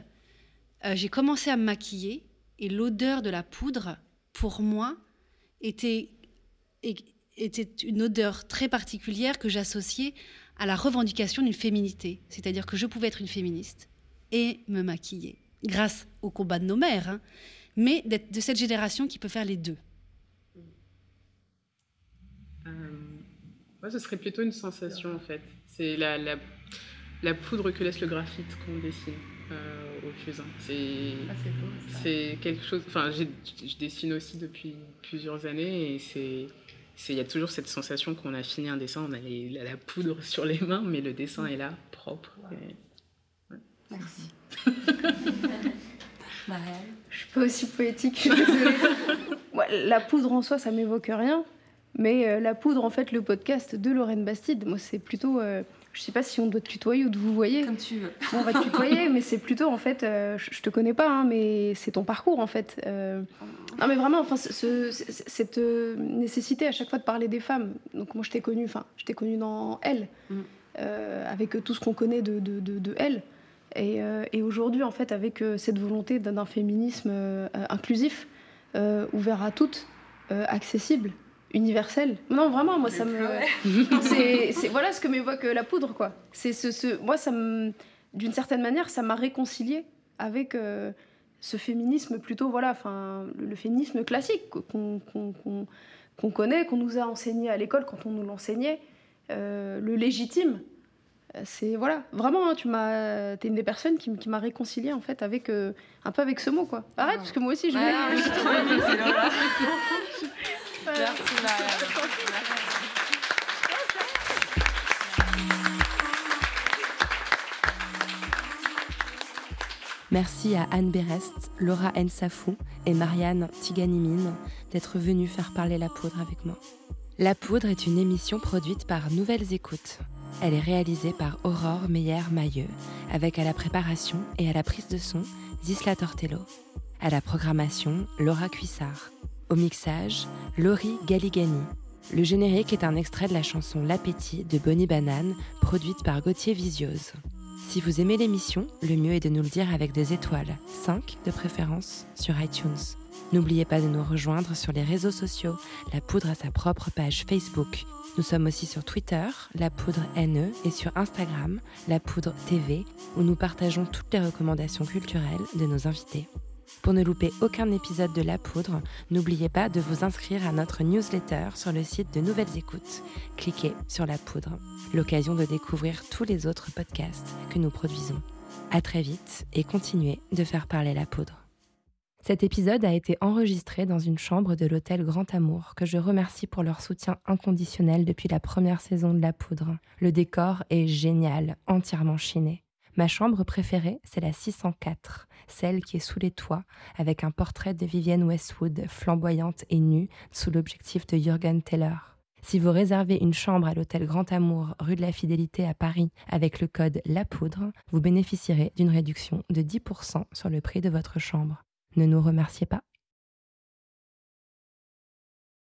euh, j'ai commencé à me maquiller et l'odeur de la poudre, pour moi, était, était une odeur très particulière que j'associais à la revendication d'une féminité. C'est-à-dire que je pouvais être une féministe et me maquiller, grâce au combat de nos mères, hein, mais d'être de cette génération qui peut faire les deux.
Euh, moi, ce serait plutôt une sensation, en fait. C'est la, la poudre que laisse le graphite qu'on dessine euh, au fusain. C'est
Ah,
c'est quelque chose. Enfin, je dessine aussi depuis plusieurs années et c'est. c'est- Il y a toujours cette sensation qu'on a fini un dessin, on a les- la, la poudre sur les mains, mais le dessin est là, propre. Et-
Merci. Marielle
Je suis pas aussi poétique, la poudre en soi, ça m'évoque rien. Mais euh, la poudre, en fait, le podcast de Lorraine Bastide, moi, c'est plutôt. euh, je sais pas si on doit te tutoyer ou de vous voyez.
Comme tu veux.
Bon, on va te tutoyer, mais c'est plutôt, en fait, euh, je, je te connais pas, hein, mais c'est ton parcours, en fait. Euh, non, mais vraiment, enfin, ce- ce- ce- cette euh, nécessité à chaque fois de parler des femmes. Donc, moi, je t'ai connue, enfin, je t'ai connue dans Elle,
Mm.
avec tout ce qu'on connaît de, de, de, de Elle. Et, et aujourd'hui, en fait, avec cette volonté d'un féminisme inclusif, ouvert à toutes, accessible, universel. Non, vraiment, moi, ça me. c'est voilà ce que m'évoque euh, la poudre, quoi. C'est ce, ce- moi, ça me, d'une certaine manière, ça m'a réconcilié avec euh, ce féminisme plutôt, voilà, enfin, le, le féminisme classique qu'on qu'on- qu'on connaît, qu'on nous a enseigné à l'école quand on nous l'enseignait, euh, le légitime. C'est voilà, vraiment, hein, tu m'as, t'es une des personnes qui, qui m'a réconcilié en fait avec euh, un peu avec ce mot, quoi. Arrête, parce que moi aussi je.
Ah, Merci à Anne Berest, Laura Nsafou et Marianne Tiganimine d'être venues faire parler la poudre avec moi. La poudre est une émission produite par Nouvelles Écoutes. Elle est réalisée par Aurore Meyer-Mailleux, avec à la préparation et à la prise de son Zisla Tortello. À la programmation, Laura Cuissard. Au mixage, Laurie Galigani. Le générique est un extrait de la chanson L'appétit de Bonnie Banane, produite par Gauthier Visiose. Si vous aimez l'émission, le mieux est de nous le dire avec des étoiles, 5 de préférence, sur iTunes. N'oubliez pas de nous rejoindre sur les réseaux sociaux. La Poudre a sa propre page Facebook. Nous sommes aussi sur Twitter, La Poudre NE, et sur Instagram, La Poudre TV, où nous partageons toutes les recommandations culturelles de nos invités. Pour ne louper aucun épisode de La Poudre, n'oubliez pas de vous inscrire à notre newsletter sur le site de Nouvelles Écoutes. Cliquez sur La Poudre, l'occasion de découvrir tous les autres podcasts que nous produisons. À très vite et continuez de faire parler la poudre. Cet épisode a été enregistré dans une chambre de l'hôtel Grand Amour, que je remercie pour leur soutien inconditionnel depuis la première saison de La Poudre. Le décor est génial, entièrement chiné. Ma chambre préférée, c'est la 604, celle qui est sous les toits, avec un portrait de Vivienne Westwood, flamboyante et nue, sous l'objectif de Jürgen Teller. Si vous réservez une chambre à l'hôtel Grand Amour, rue de la Fidélité à Paris, avec le code La Poudre, vous bénéficierez d'une réduction de 10% sur le prix de votre chambre. Ne nous remerciez pas,